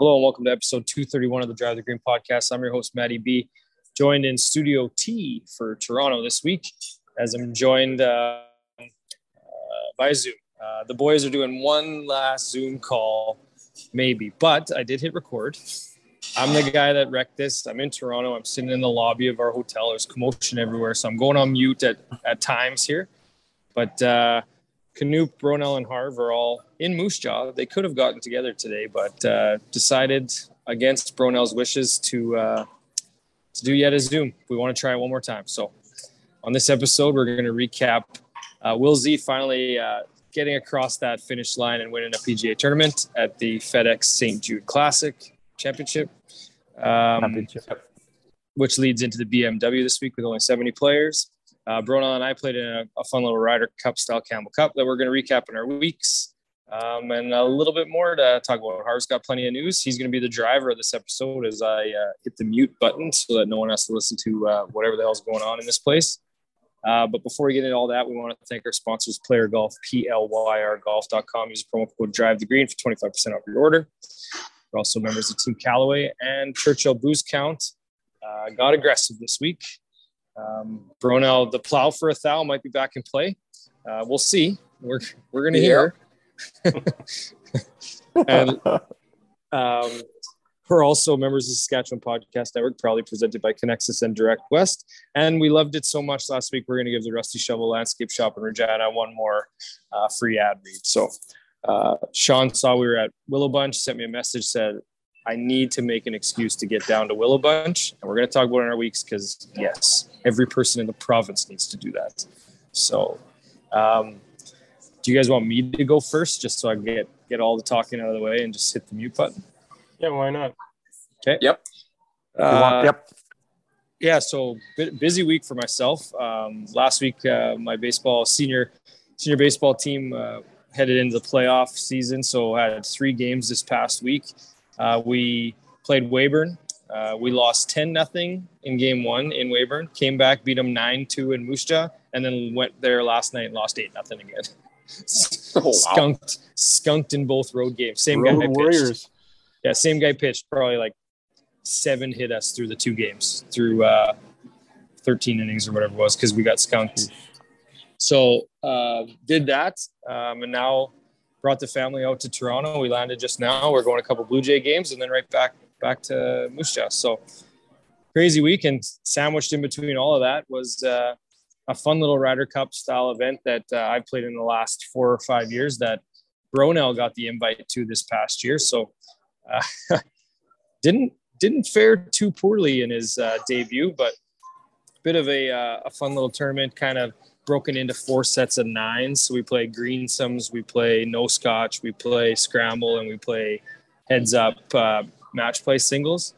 Hello and welcome to episode 231 of the Drive the Green podcast. I'm your host, Matty B, joined in Studio T for Toronto this week as I'm joined uh, uh, by Zoom. Uh, the boys are doing one last Zoom call, maybe, but I did hit record. I'm the guy that wrecked this. I'm in Toronto. I'm sitting in the lobby of our hotel. There's commotion everywhere, so I'm going on mute at, at times here. But uh, Canoop, Bronell, and Harv are all in Moose Jaw. They could have gotten together today, but uh, decided against Bronell's wishes to uh, to do yet a Zoom. We want to try it one more time. So, on this episode, we're going to recap uh, Will Z finally uh, getting across that finish line and winning a PGA tournament at the FedEx St. Jude Classic Championship, um, Championship. which leads into the BMW this week with only 70 players. Uh, and I played in a, a, fun little Ryder Cup style Campbell Cup that we're going to recap in our weeks. Um, and a little bit more to talk about. Harv's got plenty of news. He's going to be the driver of this episode as I uh, hit the mute button so that no one has to listen to uh, whatever the hell's going on in this place. Uh, but before we get into all that, we want to thank our sponsors, Player Golf, P-L-Y-R-Golf.com. Use promo code Drive the Green for 25% off your order. We're also members of Team Callaway and Churchill Booze Count. Uh, got aggressive this week. Um, Bronell, the plow for a thou might be back in play. Uh, we'll see. We're we're gonna hear. and um, we're also members of the Saskatchewan Podcast Network, proudly presented by Conexus and Direct West. And we loved it so much last week. We're going to give the Rusty Shovel Landscape Shop in Regina one more uh, free ad read. So uh, Sean saw we were at Willow Bunch, sent me a message, said, I need to make an excuse to get down to Willow Bunch. And we're going to talk about it in our weeks because, yes, every person in the province needs to do that. So, um, do you guys want me to go first just so I can get, get all the talking out of the way and just hit the mute button? Yeah, why not? Okay. Yep. Uh, yep. Yeah, so busy week for myself. Um, last week, uh, my baseball senior senior baseball team uh, headed into the playoff season, so I had three games this past week. Uh, we played Weyburn. Uh, we lost 10 nothing in game one in Weyburn, came back, beat them 9 2 in Moose Jaw, and then went there last night and lost 8 nothing again. oh, wow. skunked, skunked in both road games. Same road guy Warriors. Pitched. Yeah, same guy pitched probably like seven hit us through the two games, through uh, 13 innings or whatever it was, because we got skunked. So uh, did that, um, and now brought the family out to Toronto. We landed just now. We're going a couple Blue Jay games and then right back back to Moose Jaw. So crazy week, and sandwiched in between all of that was uh, a fun little Ryder Cup style event that uh, I've played in the last four or five years. That Bronell got the invite to this past year, so uh, didn't didn't fare too poorly in his uh, debut, but a bit of a, uh, a fun little tournament, kind of broken into four sets of nines. So we play greensomes, we play no scotch, we play scramble, and we play heads up uh, match play singles.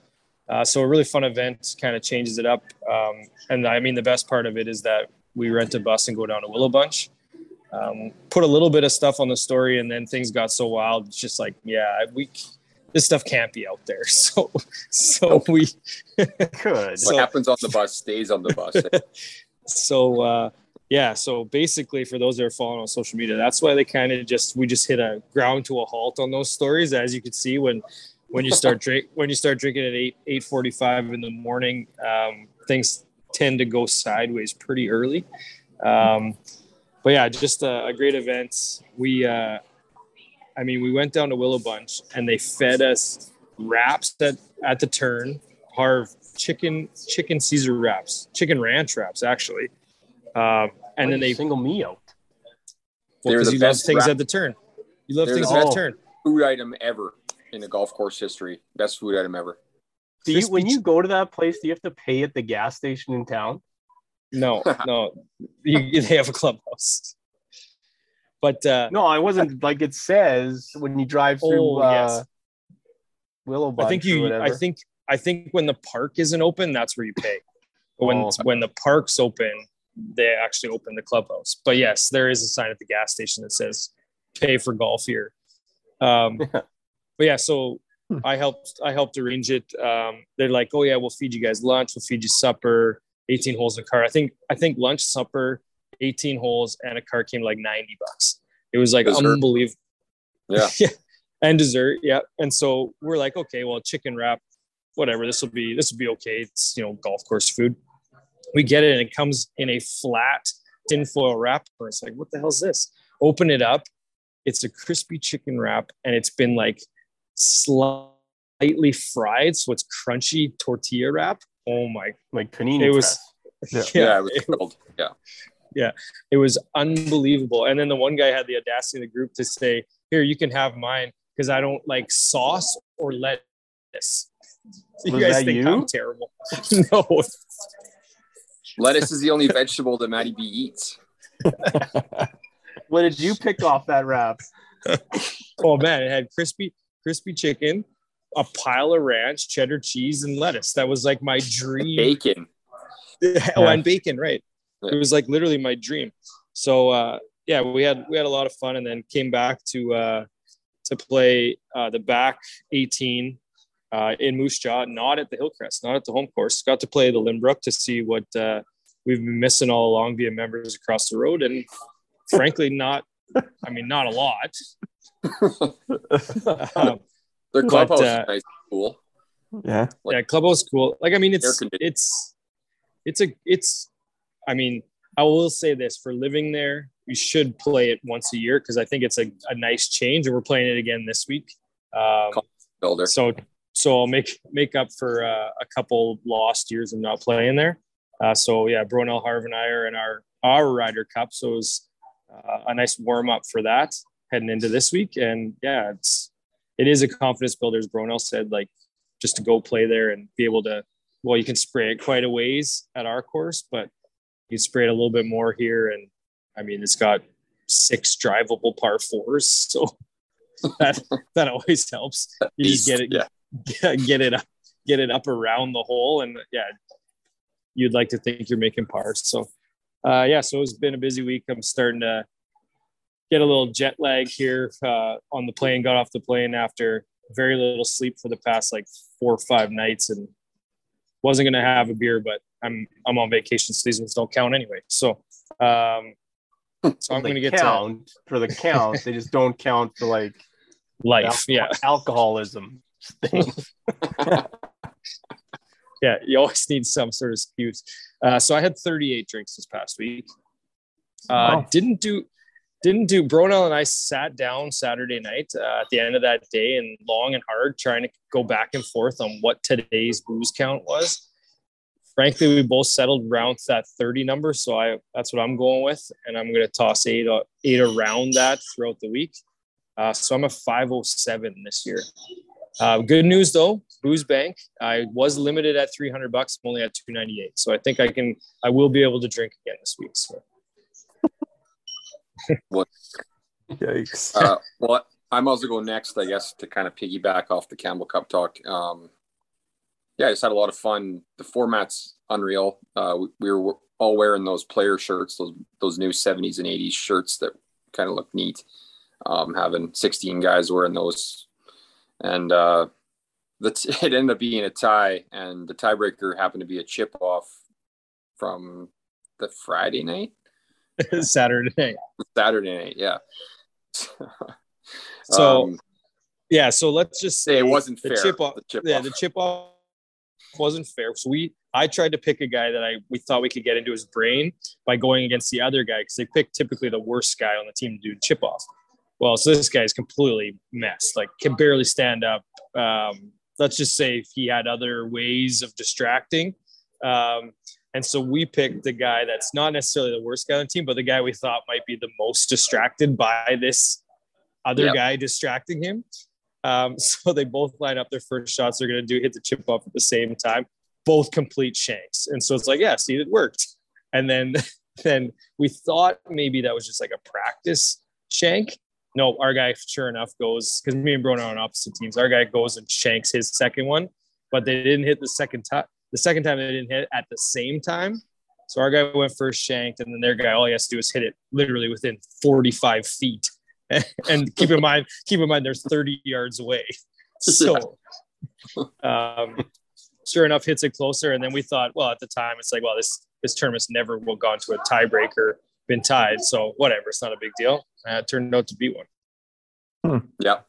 Uh, so a really fun event, kind of changes it up. Um, and I mean, the best part of it is that we rent a bus and go down to Willow Bunch. Um, put a little bit of stuff on the story, and then things got so wild. It's just like, yeah, we this stuff can't be out there. So, so we could. So, what happens on the bus stays on the bus. so, uh, yeah so basically for those that are following on social media that's why they kind of just we just hit a ground to a halt on those stories. As you can see when when you start drink when you start drinking at 8 8 45 in the morning um, things tend to go sideways pretty early. Um, but yeah just a, a great event. We uh, i mean we went down to willow bunch and they fed us wraps at, at the turn harv chicken chicken caesar wraps chicken ranch wraps actually. Um, and then they single me out. Well, because the you love things at the turn. You love things at the turn. Food item ever in the golf course history. Best food item ever. Do you, when you go to that place, do you have to pay at the gas station in town? No, no. you, they have a clubhouse. But uh, no, I wasn't like it says when you drive through oh, uh, yes. Willow Bunch I think you. I think. I think when the park isn't open, that's where you pay. But when oh. when the park's open, they actually opened the clubhouse. But yes, there is a sign at the gas station that says "Pay for golf here." Um, but yeah, so hmm. I helped. I helped arrange it. Um, they're like, "Oh yeah, we'll feed you guys lunch. We'll feed you supper. 18 holes in a car." I think. I think lunch, supper, 18 holes, and a car came like 90 bucks. It was like unbelievable. Yeah. yeah. and dessert. Yeah. And so we're like, okay, well, chicken wrap, whatever. This will be this will be okay. It's you know golf course food. We get it, and it comes in a flat tinfoil wrapper. It's like, what the hell is this? Open it up. It's a crispy chicken wrap, and it's been like slightly fried, so it's crunchy tortilla wrap. Oh my! Like panini. It was. Yeah, yeah, it was grilled. Yeah. Yeah, it was unbelievable. And then the one guy had the audacity in the group to say, "Here, you can have mine because I don't like sauce or lettuce." You guys think you? I'm terrible? no, Lettuce is the only vegetable that Matty B eats. What did you pick off that wrap? oh man, it had crispy, crispy chicken, a pile of ranch, cheddar cheese, and lettuce. That was like my dream. Bacon. oh, and bacon, right? Yeah. It was like literally my dream. So uh, yeah, we had we had a lot of fun, and then came back to uh, to play uh, the back 18 uh, in Moose Jaw, not at the Hillcrest, not at the home course. Got to play the Lynbrook to see what uh, we've been missing all along via members across the road, and frankly, not. I mean, not a lot. Um, Their clubhouse uh, is nice, cool. Yeah. Like- yeah, clubhouse cool. Like I mean, it's it's it's a it's. I mean, I will say this for living there, we should play it once a year because I think it's a, a nice change, and we're playing it again this week. Um, Builder. so so I'll make make up for uh, a couple lost years of not playing there. Uh, so yeah, Bronell Harv and I are in our our Ryder Cup, so it was uh, a nice warm up for that heading into this week. And yeah, it's it is a confidence builder, as Bronell said, like just to go play there and be able to. Well, you can spray it quite a ways at our course, but you spray it a little bit more here, and I mean it's got six drivable par fours, so that that always helps. You just get it, Yeah. get, it up, get it up around the hole, and yeah, you'd like to think you're making pars. So, uh, yeah, so it's been a busy week. I'm starting to get a little jet lag here uh, on the plane. Got off the plane after very little sleep for the past like four or five nights, and wasn't gonna have a beer, but I'm I'm on vacation. Seasons don't count anyway, so. Um, so I'm going to get to count for the count. they just don't count for like life. Yeah. alcoholism thing. yeah, you always need some sort of excuse. Uh, so I had 38 drinks this past week. Uh, Wow. Didn't do, didn't do. Bronell and I sat down Saturday night uh, at the end of that day and long and hard trying to go back and forth on what today's booze count was. Frankly, we both settled around that 30 number, so I that's what I'm going with, and I'm going to toss eight uh, eight around that throughout the week. Uh, so I'm a 507 this year. Uh, good news though, Booze Bank. I was limited at 300 bucks. I'm only at 298. So I think I can, I will be able to drink again this week. So what? Yikes. Uh, well, I'm also going next, I guess, to kind of piggyback off the Campbell Cup talk. Um, yeah, I just had a lot of fun. The format's unreal. Uh, we, we were all wearing those player shirts, those those new 70s and 80s shirts that kind of look neat. Um, having 16 guys wearing those, and uh, the t- it ended up being a tie, and the tiebreaker happened to be a chip off from the Friday night, Saturday night. Saturday night, yeah. So Um, yeah, so let's just say it wasn't the fair. chip off. the chip yeah, off. the chip off wasn't fair. So we, I tried to pick a guy that I we thought we could get into his brain by going against the other guy because they pick typically the worst guy on the team to do chip off. Well, so this guy's completely messed. Like can barely stand up. Um, let's just say if he had other ways of distracting. Um, and so we picked the guy that's not necessarily the worst guy on the team, but the guy we thought might be the most distracted by this other Yep. guy distracting him. Um, so they both line up their first shots. They're going to do hit the chip off at the same time, both complete shanks. And so it's like, yeah, see, it worked. And then, then we thought maybe that was just like a practice shank. No, our guy, sure enough, goes because me and Bruno are on opposite teams. Our guy goes and shanks his second one, but they didn't hit the second time. The second time they didn't hit at the same time. So our guy went first shanked, and then their guy, all he has to do is hit it literally within 45 feet. and keep in mind, keep in mind, there's 30 yards away. So, um, sure enough, hits it closer. And then we thought, well, at the time, it's like, well, this this tournament's never will gone to a tiebreaker, been tied. So whatever, it's not a big deal. Uh, it turned out to be one. Yeah.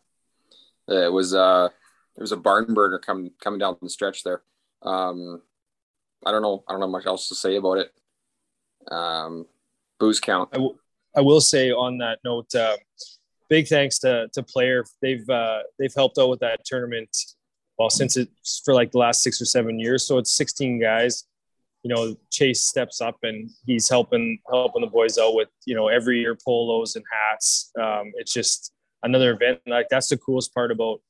it was uh it was a barn burner coming coming down the stretch there. Um, I don't know. I don't know much else to say about it. Um, booze count. I, w- I will say on that note, uh, big thanks to to player. They've uh, they've helped out with that tournament. Well, since it's for like the last six or seven years, so it's 16 guys. You know, Chase steps up and he's helping helping the boys out with you know every year polos and hats. Um, it's just another event. Like that's the coolest part about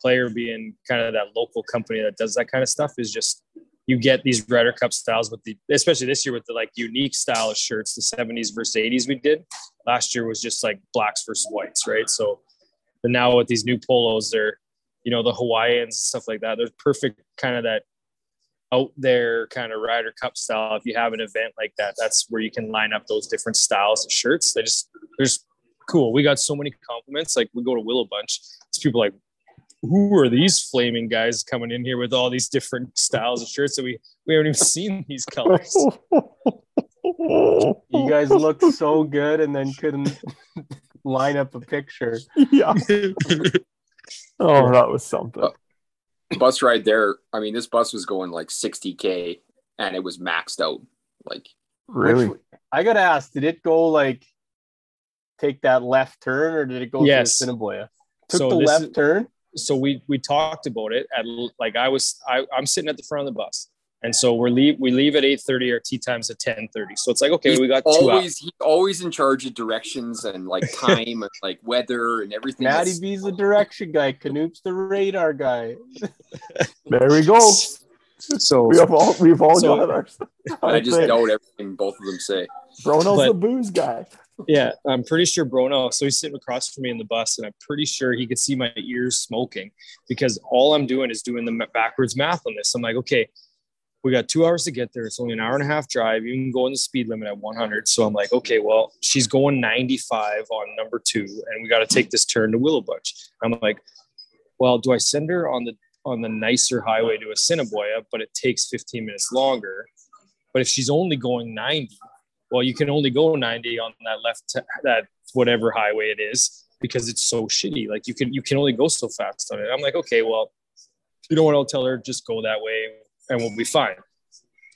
player being kind of that local company that does that kind of stuff is just you get these Ryder Cup styles with the, especially this year with the like unique style of shirts, the 70s versus 80s we did. Last year was just like blacks versus whites, right? So, but now with these new polos, they're, you know, the Hawaiians and stuff like that. They're perfect kind of that out there kind of Ryder Cup style. If you have an event like that, that's where you can line up those different styles of shirts. They just, there's cool. We got so many compliments. Like we go to Willow Bunch, it's people like, who are these flaming guys coming in here with all these different styles of shirts that we we haven't even seen these colors you guys looked so good and then couldn't line up a picture yeah oh that was something uh, bus ride there i mean this bus was going like 60k and it was maxed out like really i gotta ask did it go like take that left turn or did it go yes. to Assiniboia? Took so the left is, turn so we we talked about it at like I was I, I'm sitting at the front of the bus. And so we're leave we leave at 8:30, our tee time's at 10:30. So it's like, okay, he's we got always he's always in charge of directions and like time and like weather and everything. Matty B's the direction guy, Canute's the radar guy. there we go. So we have all we've all so, got our, I just doubt everything both of them say. Brono's but, the booze guy yeah, I'm pretty sure Brono. So he's sitting across from me in the bus, and I'm pretty sure he could see my ears smoking because all I'm doing is doing the backwards math on this. I'm like, okay, we got two hours to get there. It's only an hour and a half drive. You can go in the speed limit at 100. So I'm like, okay, well, she's going 95 on number two, and we got to take this turn to Willow Bunch. I'm like, well, do I send her on the on the nicer highway to Assiniboia, but it takes 15 minutes longer? But if she's only going 90, well, you can only go 90 on that left, that whatever highway it is, because it's so shitty. Like you can, you can only go so fast on it. I'm like, okay, well, you know what? I'll tell her just go that way and we'll be fine.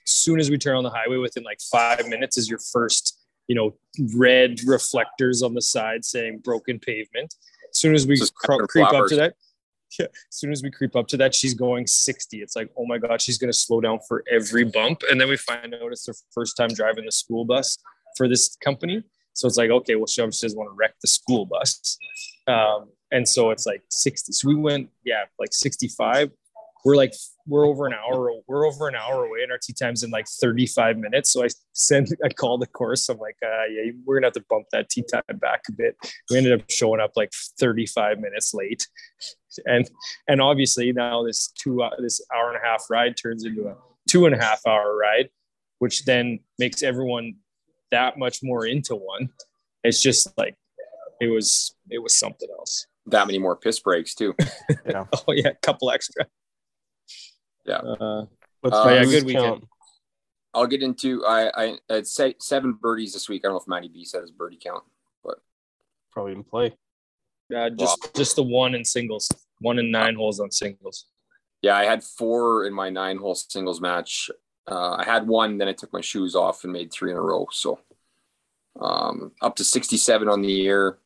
As soon as we turn on the highway, within like five minutes is your first, you know, red reflectors on the side saying broken pavement. As soon as we cr- creep up to that, yeah, as soon as we creep up to that, she's going 60. It's like, oh my God, she's going to slow down for every bump. And then we find out it's her first time driving the school bus for this company. So it's like, okay, well, she obviously doesn't want to wreck the school bus. Um, and so it's like 60. So we went, yeah, like 65 we're like we're over an hour we're over an hour away and our tee time's in like 35 minutes. So i send i call the course. I'm like uh, yeah we're gonna have to bump that tee time back a bit. We ended up showing up like 35 minutes late. And and obviously now this two uh, this hour and a half ride turns into a two and a half hour ride which then makes everyone that much more into one. It's just like it was it was something else. That many more piss breaks too. Yeah oh yeah a couple extra yeah. Uh, uh, yeah, good weekend. Count. I'll get into I I had seven birdies this week. I don't know if Matty B said his birdie count, but probably didn't play. Yeah, just wow. just the one in singles, one in nine holes on singles. Yeah, I had four in my nine hole singles match. Uh, I had one, then I took my shoes off and made three in a row. So um, up to 67 on the year.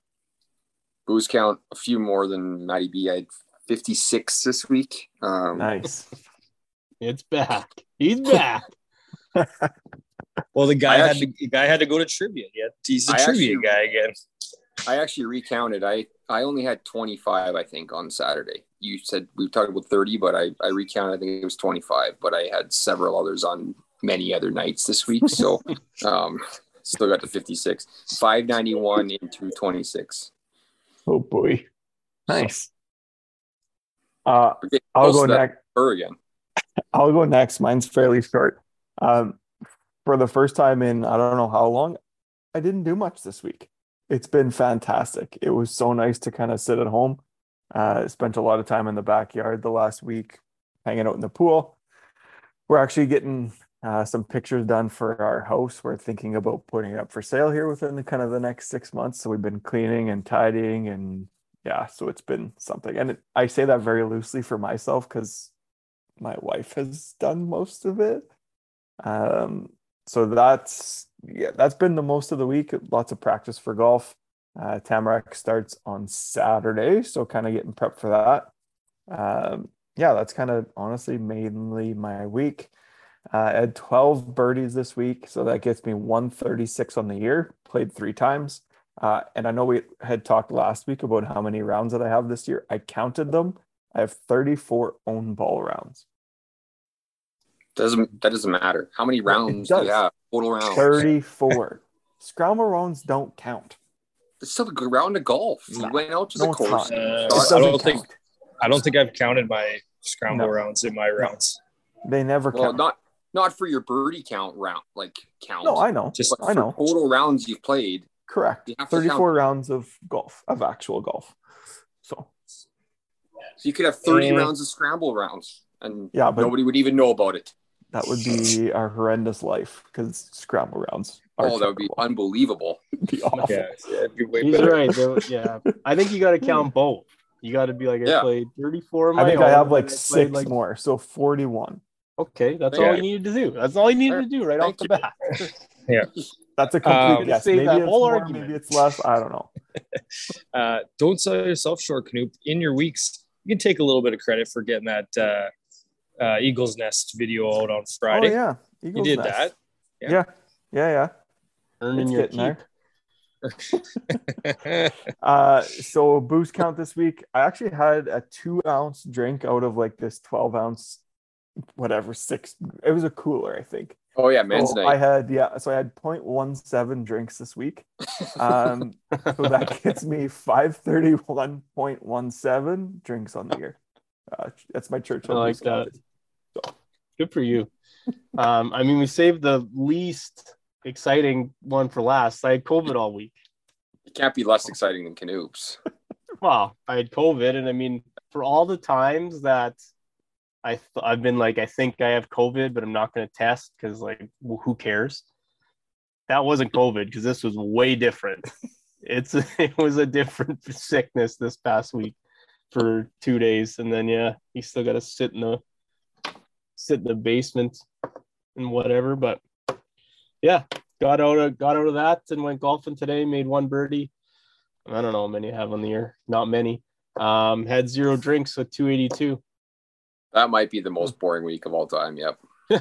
Booze count a few more than Matty B. I had 56 this week. Um, nice. It's back. He's back. well, the guy actually, had to, the guy had to go to trivia. Yeah, he's a I trivia actually, guy again. I actually recounted. I I only had 25, I think, on Saturday. You said we talked about 30, but I I recounted. I think it was 25, but I had several others on many other nights this week. So, um, still got to 56, 591 into 26. Oh boy, nice. Uh, I'll go next. Her again. I'll go next. Mine's fairly short. Um, for the first time in I don't know how long, I didn't do much this week. It's been fantastic. It was so nice to kind of sit at home. Uh, spent a lot of time in the backyard the last week, hanging out in the pool. We're actually getting uh, some pictures done for our house. We're thinking about putting it up for sale here within the kind of the next six months. So we've been cleaning and tidying and yeah, so it's been something. And it, I say that very loosely for myself because my wife has done most of it. Um, so that's yeah, that's been the most of the week. Lots of practice for golf. Uh, Tamarack starts on Saturday, so kind of getting prepped for that. Um, yeah, that's kind of honestly mainly my week. Uh, I had 12 birdies this week, so that gets me 136 on the year. Played three times. Uh, and I know we had talked last week about how many rounds that I have this year. I counted them. I have 34 own ball rounds. Doesn't that doesn't matter. How many rounds do you have? Total rounds. 34. Scramble rounds don't count. It's still a good round of golf. You went out to No, the course. Uh, It I doesn't don't think. I don't think I've counted my scramble No. rounds in my rounds. They never Well, count. not not for your birdie count round, like count. no, I know. Just but I for know. total rounds you've played. Correct. You 34 count. rounds of golf, of actual golf. So, So you could have 30 And- rounds of scramble rounds, and Yeah, but- nobody would even know about it. that would be a horrendous life because scramble rounds are Oh, that would be unbelievable. It'd be awful. Yeah, yeah, it'd be way He's better. right. though. Yeah, I think you got to count both. You got to be like, I Yeah. played 34 of my I think I have like I six like- more, so 41. Okay, that's Yeah. all you needed to do. That's all you needed to do right off the you. bat. That's a complete Um, guess. Maybe that it's whole more, argument. maybe it's less. I don't know. Uh, don't sell yourself short, Knoop. In your weeks, you can take a little bit of credit for getting that uh, uh, Eagles Nest video out on Friday. Oh Friday. yeah, you did Nest. that. Yeah, Yeah. yeah, yeah. Earning It's your getting there. keep. Uh, so booze count this week. I actually had a two ounce drink out of like this 12 ounce, whatever, six. It was a cooler, I think. Oh yeah, men's So. I had, yeah, so I had 0.17 drinks this week. Um, so that gets me 531.17 drinks on the year. Uh, that's my church. I like booze count. Good for you. Um, I mean, we saved the least exciting one for last. I had COVID all week. it can't be less exciting than Canoops. Well, I had COVID, and I mean, for all the times that I th- I've been like, I think I have COVID, but I'm not going to test because like, wh- who cares? That wasn't COVID because this was way different. It's it was a different sickness this past week for two days, and then yeah, you still got to sit in the sit in the basement and whatever. But yeah, got out of got out of that and went golfing today. Made one birdie. I don't know how many I have on the year. Not many. Um, had zero drinks with 282. That might be the most boring week of all time. Yep.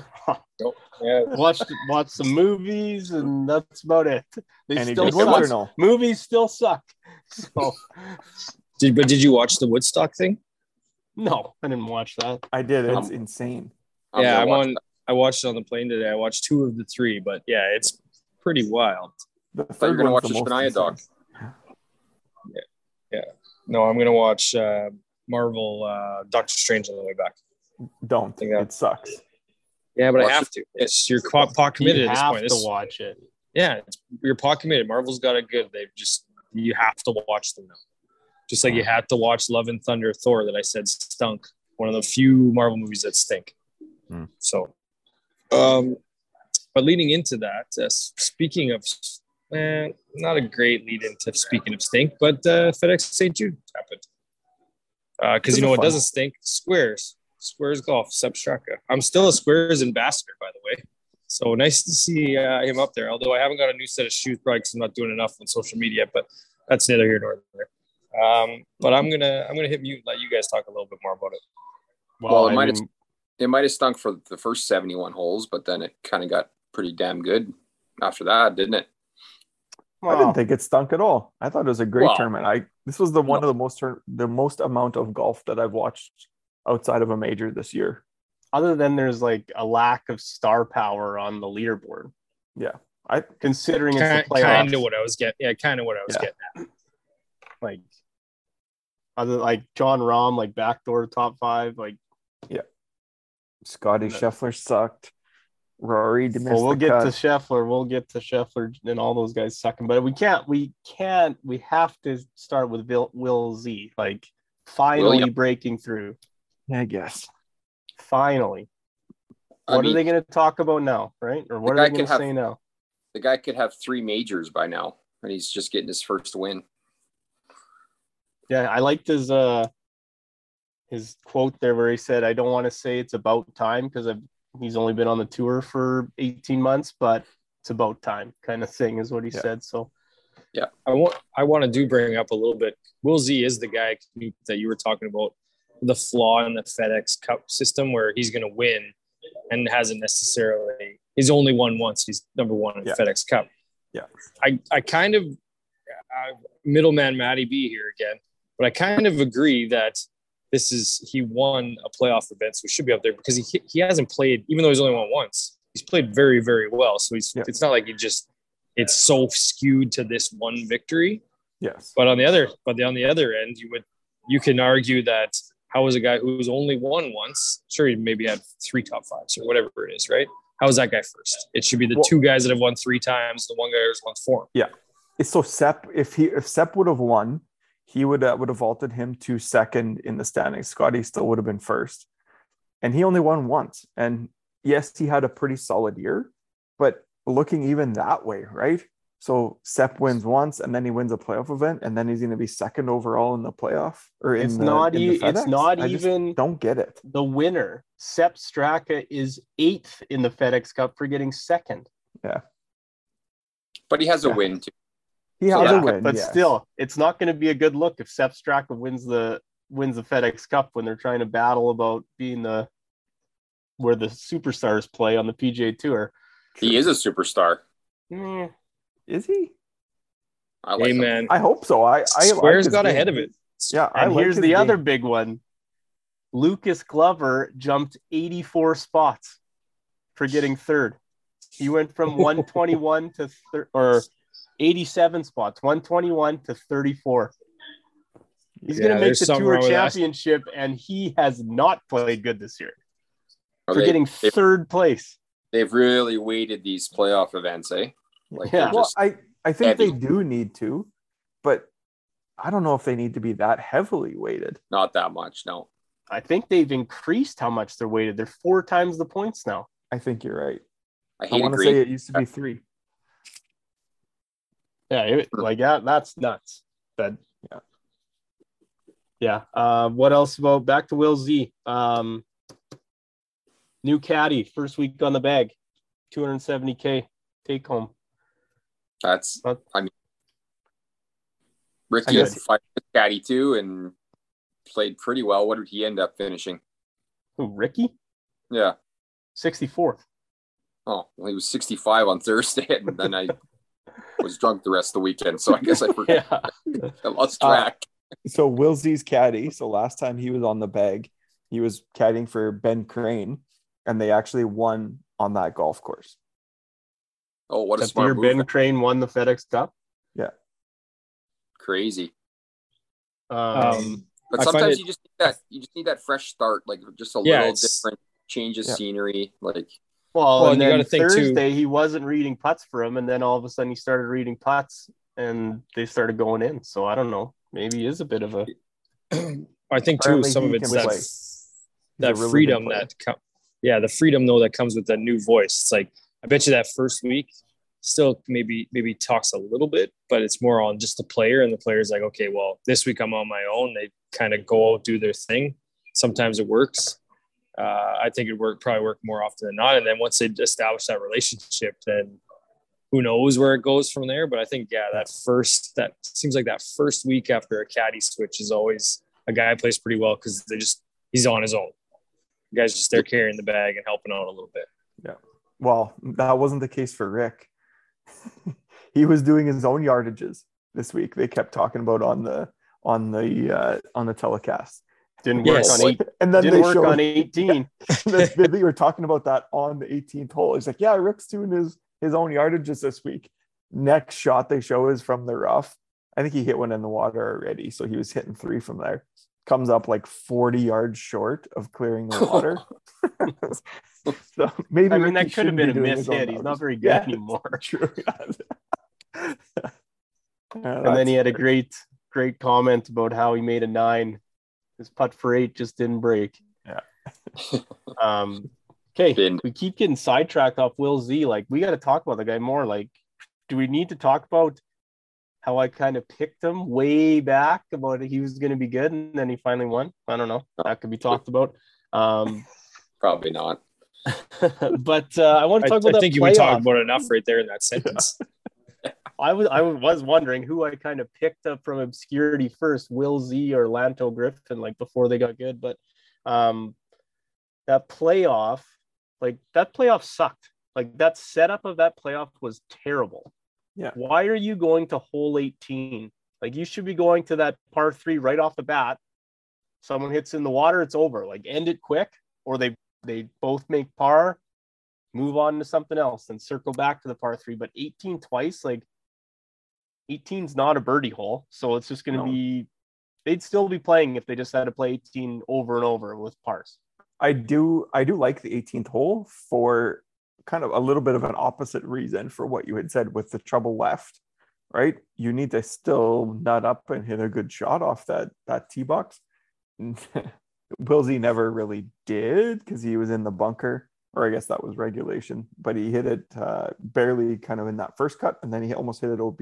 yeah, watched watched some movies and that's about it. They Any still good ones or suck. no? Movies still suck. So did, but did you watch the Woodstock thing? no, I didn't watch that. I did. It's Um, insane. I'm yeah, I'm watch on. I watched it on the plane today. I watched two of the three, but yeah, it's pretty wild. The thought you were third gonna watch the the most Shania doc. insane. No, I'm gonna watch uh, Marvel uh, Doctor Strange on the way back. Don't. Yeah. It sucks. Yeah, but Watch I have to. It's you're pot, pot committed you at this have point. to This- watch it. yeah, it's, you're pot committed. Marvel's got it good. They've just you have to watch them now. Just like you had to watch Love and Thunder, Thor that I said stunk. One of the few Marvel movies that stink. Hmm. So, um, but leading into that, uh, speaking of, eh, not a great lead into speaking of stink, but uh, FedEx St. Jude happened. Because you know what doesn't stink? Squares. Squares Golf, Sepp Straka. I'm still a Squares ambassador, by the way. So nice to see uh, him up there. Although I haven't got a new set of shoes, probably because I'm not doing enough on social media. But that's neither here nor there. Um, but I'm gonna I'm gonna hit mute and let you guys talk a little bit more about it. Well, it I might have- It might have stunk for the first 71 holes, but then it kind of got pretty damn good after that, didn't it? I didn't think it stunk at all. I thought it was a great Well, tournament. I this was the one no. of the most tur- the most amount of golf that I've watched outside of a major this year. other than there's like a lack of star power on the leaderboard. Yeah. I Considering it's Kind, the playoffs, kind of what I was getting. Yeah, kind of what I was Yeah. getting. At. like other like Jon Rahm, like backdoor top five, like yeah. Scotty No. Scheffler sucked. Rory missed well, we'll the get cut. to Scheffler. We'll get to Scheffler and all those guys sucking, but we can't. We can't. We have to start with Will, Will Z. Like finally William. breaking through. I guess. Finally, I what mean, are they going to talk about now? Right? Or what The are guy they going could to have- say now? The guy could have three majors by now, and he's just getting his first win. Yeah, I liked his uh his quote there where he said, "I don't want to say it's about time because I've he's only been on the tour for 18 months, but it's about time," kind of thing is what he Yeah. said. So Yeah, I want I want to do bring up a little bit. Will Z is the guy that you were talking about, the flaw in the FedEx Cup system where he's going to win and hasn't necessarily. He's only won once. He's number one in Yeah. the FedEx Cup. Yeah. I I kind of uh, middleman Matty B here again, but I kind of agree that this is he won a playoff event, so he should be up there because he he hasn't played even though he's only won once. He's played very very well, so he's Yeah. it's not like he just it's so skewed to this one victory. Yes. But on the other, but on the other end, you would you can argue that how is a guy who's only won once? Sure, he maybe had three top fives or whatever it is, right? How is that guy first? It should be the Well- two guys that have won three times, the one guy who's won four. Yeah, so Sepp, if he if Sepp would have won, he would uh, would have vaulted him to second in the standings. Scotty still would have been first, and he only won once. And yes, he had a pretty solid year, but looking even that way, right? So Sepp wins once, and then he wins a playoff event, and then he's going to be second overall in the playoff or in It's the, not in the e- it's not I even- don't get it. the winner, Sepp Straka, is eighth in the FedEx Cup for getting second. Yeah, But he has a win too. He has yeah, a win, but yes. still, it's not going to be a good look if Sepp Straka wins the wins the FedEx Cup when they're trying to battle about being the where the superstars play on the PGA Tour. He is a superstar. Mm, is he? I like Hey him. I hope so. I, I Squares like got game. ahead of it. Yeah, I and like here's his the other big one. Lucas Glover jumped 84 spots for getting third. He went from 121 to thir- or 87 spots, 121 to 34. He's Yeah, going to make the tour wrong that. championship, and he has not played good this year Oh, for they, getting they, third place. they've really weighted these playoff events, eh? Like Yeah. Well, I, I think heavy. they do need to, but I don't know if they need to be that heavily weighted. not that much. No. I think they've increased how much they're weighted. They're four times the points now. I think you're right. I I want to say it used to be three. Yeah, it, like that, that's nuts. But Yeah. yeah. Uh, what else about back to Will Z? Um, new caddy, first week on the bag, 270k take home. That's I mean I Rickie had guess- five caddy too and played pretty well. What did he end up finishing? Who, Rickie? Yeah. 64th. Oh, well, he was 65 on Thursday, and then I was drunk the rest of the weekend. So I guess I forgot. Yeah. I lost Uh, track. So Will Z's caddy. So last time he was on the bag, he was caddying for Ben Crane, and they actually won on that golf course. oh, what a That smart year move! Ben Crane won the FedEx Cup. Yeah, crazy. Um, Um, But sometimes it- you just need that. You just need that fresh start, like just a Yeah, little different change of Yeah. scenery. Like well, Well, and then gotta too- Thursday he wasn't reading putts for him, and then all of a sudden he started reading putts, and they started going in. So I don't know. Maybe he is a bit of a I think too some of it's that play. That really freedom that com- yeah the freedom though that comes with that new voice it's like i bet you that first week still maybe maybe talks a little bit but it's more on just the player and the player's like okay well this week i'm on my own they kind of go out do their thing sometimes it works uh, i think it work probably work more often than not and then once they establish that relationship then who knows where it goes from there but i think yeah that first that seems like that first week after a caddy switch is always a guy plays pretty well because they just he's on his own the guy's just there carrying the bag and helping out a little bit Yeah. Well, that wasn't the case for Rick. he was doing his own yardages this week. They kept talking about on the on the uh, on the telecast, didn't work Yes. on eight. and then Didn't they work showed on 18. they, they were talking about that on the 18th hole. He's like, yeah, Rick's doing his his own yardages this week. Next shot they show is from the rough. I think he hit one in the water already, so he was hitting three from there. Comes up like 40 yards short of clearing the water. so maybe I mean, Rickie that could have been be a doing miss hit. He's not very good Yeah, anymore. True. And then he had a great, great comment about how he made a nine. His putt for eight just didn't break. Yeah. um. Okay, Been- we keep getting sidetracked off Will Z. Like, we got to talk about the guy more. Like, do we need to talk about how I kind of picked him way back about he was going to be good, and then he finally won. I don't know. That could be talked about. Um, Probably not. but uh, I want to talk I, about. I think you playoff. we talked about enough right there in that sentence. I was I was wondering who I kind of picked up from obscurity first, Will Z or Lanto Griffin, like before they got good. But um, that playoff, like that playoff sucked. Like that setup of that playoff was terrible. Yeah. Why are you going to hole 18? Like you should be going to that par three right off the bat. Someone hits in the water, it's over. Like end it quick, or they they both make par, move on to something else, and circle back to the par three. But 18 twice, like 18's not a birdie hole, so it's just going to No. be. They'd still be playing if they just had to play 18 over and over with pars. I do I do like the 18th hole for kind of a little bit of an opposite reason for what you had said with the trouble left, right? You need to still nut up and hit a good shot off that that tee box. Will Z never really did because he was in the bunker, or I guess that was regulation, but he hit it uh, barely kind of in that first cut, and then he almost hit it OB,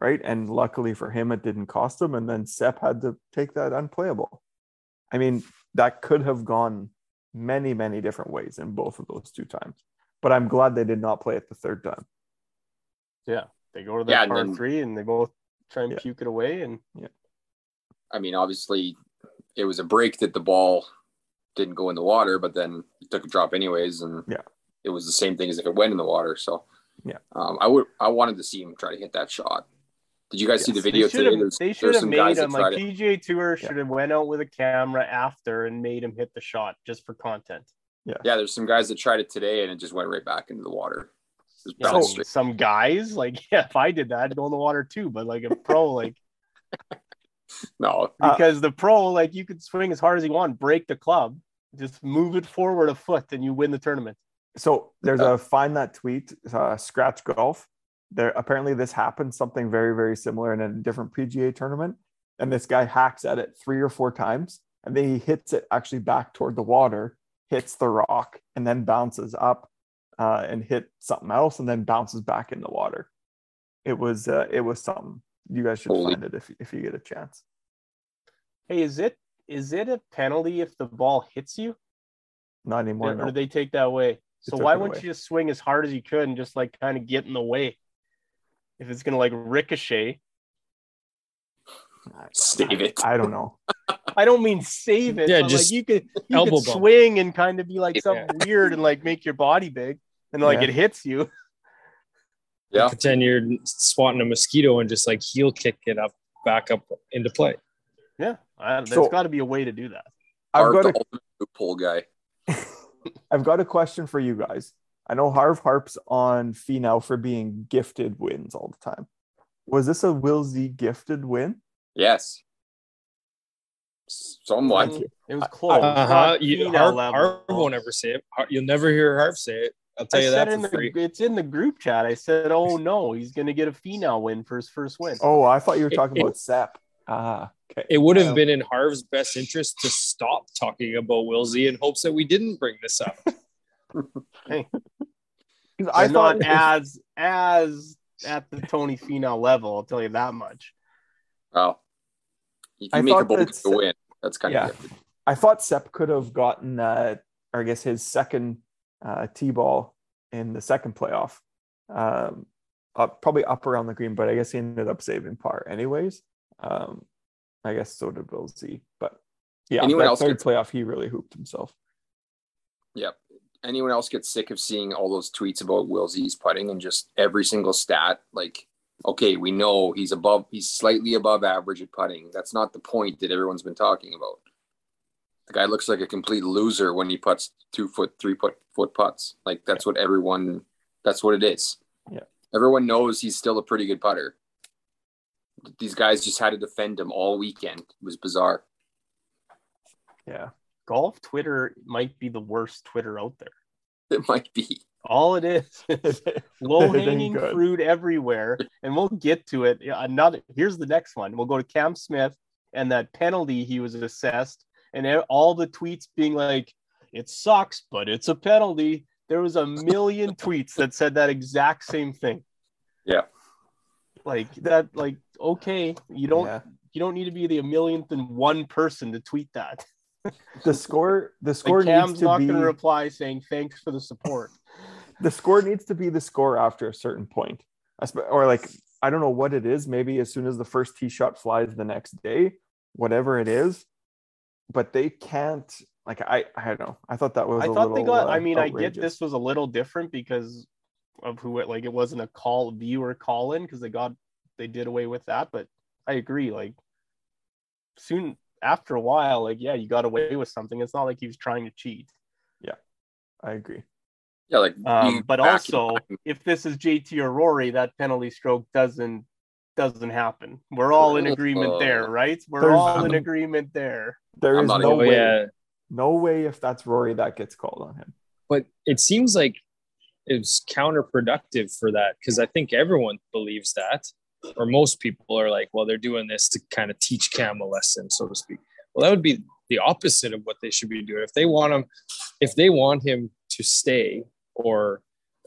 right? And luckily for him, it didn't cost him, and then Sepp had to take that unplayable. I mean, that could have gone many, many different ways in both of those two times. But I'm glad they did not play it the third time. Yeah. They go to that Yeah, and par then- three and they both try and Yeah. puke it away. And yeah. I mean, obviously, it was a break that the ball didn't go in the water, but then it took a drop anyways, and Yeah. it was the same thing as if it went in the water. So, Yeah. um, I would I wanted to see him try to hit that shot. Did you guys see the video they should today? have There's, they there's should have some made guys him like. PGA Tour Yeah. should have went out with a camera after and made him hit the shot just for content. Yeah, Yeah, there's some guys that tried it today, and it just went right back into the water. Yeah, bounced so some guys like yeah, if I did that, I'd go in the water too. But like a pro, like No, Uh, because the pro, like you could swing as hard as you want, break the club, just move it forward a foot, and you win the tournament. So there's Yeah. a find that tweet, uh, scratch golf. There apparently this happened something very very similar in a different PGA tournament, and this guy hacks at it three or four times, and then he hits it actually back toward the water, hits the rock, and then bounces up, uh, and hit something else, and then bounces back in the water. It was uh, it was something. You guys should Holy- find it if if you get a chance. Hey, is it is it a penalty if the ball hits you, Not anymore. or no. do they take that away? So why wouldn't away. you just swing as hard as you could and just like kind of get in the way? If it's gonna like ricochet, save it. I don't know. I don't mean save it. Yeah, but just like you could you elbow could swing and kind of be like Yeah. something weird and like make your body big, and like Yeah. it hits you. Yeah. Pretend you're swatting a mosquito and just like heel kick it up back up into play. Yeah, I, there's So- got to be a way to do that. I've got a ultimate loophole guy. I've got a question for you guys. I know Harv harps on Finau for being gifted wins all the time. Was this a Will Z gifted win? Yes. Somewhat. It was I- close. Uh huh. Not You, Finau Harv. Harv won't ever say it. Har- You'll never hear Harv say it. I'll tell I you said that in for the, it's in the group chat. I said, "Oh no, he's gonna get a Finau win for his first win." Oh, I thought you were talking it- about Sepp. Ah, okay. It would have Yeah. been in Harv's best interest to stop talking about Will Z in hopes that we didn't bring this up. Hey, I I thought not as as at the Tony Finau level. I'll tell you that much. Well, if I make a thought bowl that's- to win, that's kind Yeah. of gifted. I thought Sepp could have gotten, uh, or I guess his second uh, T ball in the second playoff, um, up, probably up around the green, but I guess he ended up saving par anyways. Um, I guess so did Will Z, but yeah, Anyone that else third gets- playoff he really hooped himself. Yep. Anyone else get sick of seeing all those tweets about Will Z's putting and just every single stat? Like, okay, we know he's above, he's slightly above average at putting. That's not the point that everyone's been talking about. The guy looks like a complete loser when he puts two foot, three foot foot putts. Like that's what everyone, that's what it is. Yeah. Everyone knows he's still a pretty good putter. These guys just had to defend him all weekend. It was bizarre. Yeah. Golf Twitter might be the worst Twitter out there. It might be. All it is, is low It ain't hanging fruit everywhere, and we'll get to it. Another here's the next one. We'll go to Cam Smith and that penalty he was assessed, and all the tweets being like, "It sucks, but it's a penalty." There was a million tweets that said that exact same thing. Yeah, like that, like okay, you don't Yeah. you don't need to be the millionth and one person to tweet that. The score, the Like score Cam's needs to not be going to reply saying thanks for the support. the score needs to be the score after a certain point. Or like I don't know what it is. Maybe as soon as the first tee shot flies the next day, whatever it is. But they can't. Like I, I don't know. I thought that was. I a thought they little, got. uh, I mean, I get this was a little different because of who it like. It wasn't a call viewer call in because they got they did away with that. But I agree. Like soon after a while, like yeah, you got away with something. It's not like he was trying to cheat. Yeah, I agree. Yeah, like Um, but also, if this is JT or Rory, that penalty stroke doesn't doesn't happen. We're all in agreement there, right? We're There's- all in agreement there. There I'm is not no even- way. No way if that's Rory that gets called on him. but it seems like it's counterproductive for that because I think everyone believes that, or most people are like, well, they're doing this to kind of teach Cam a lesson, so to speak. Well, that would be the opposite of what they should be doing. If they want him, if they want him to stay or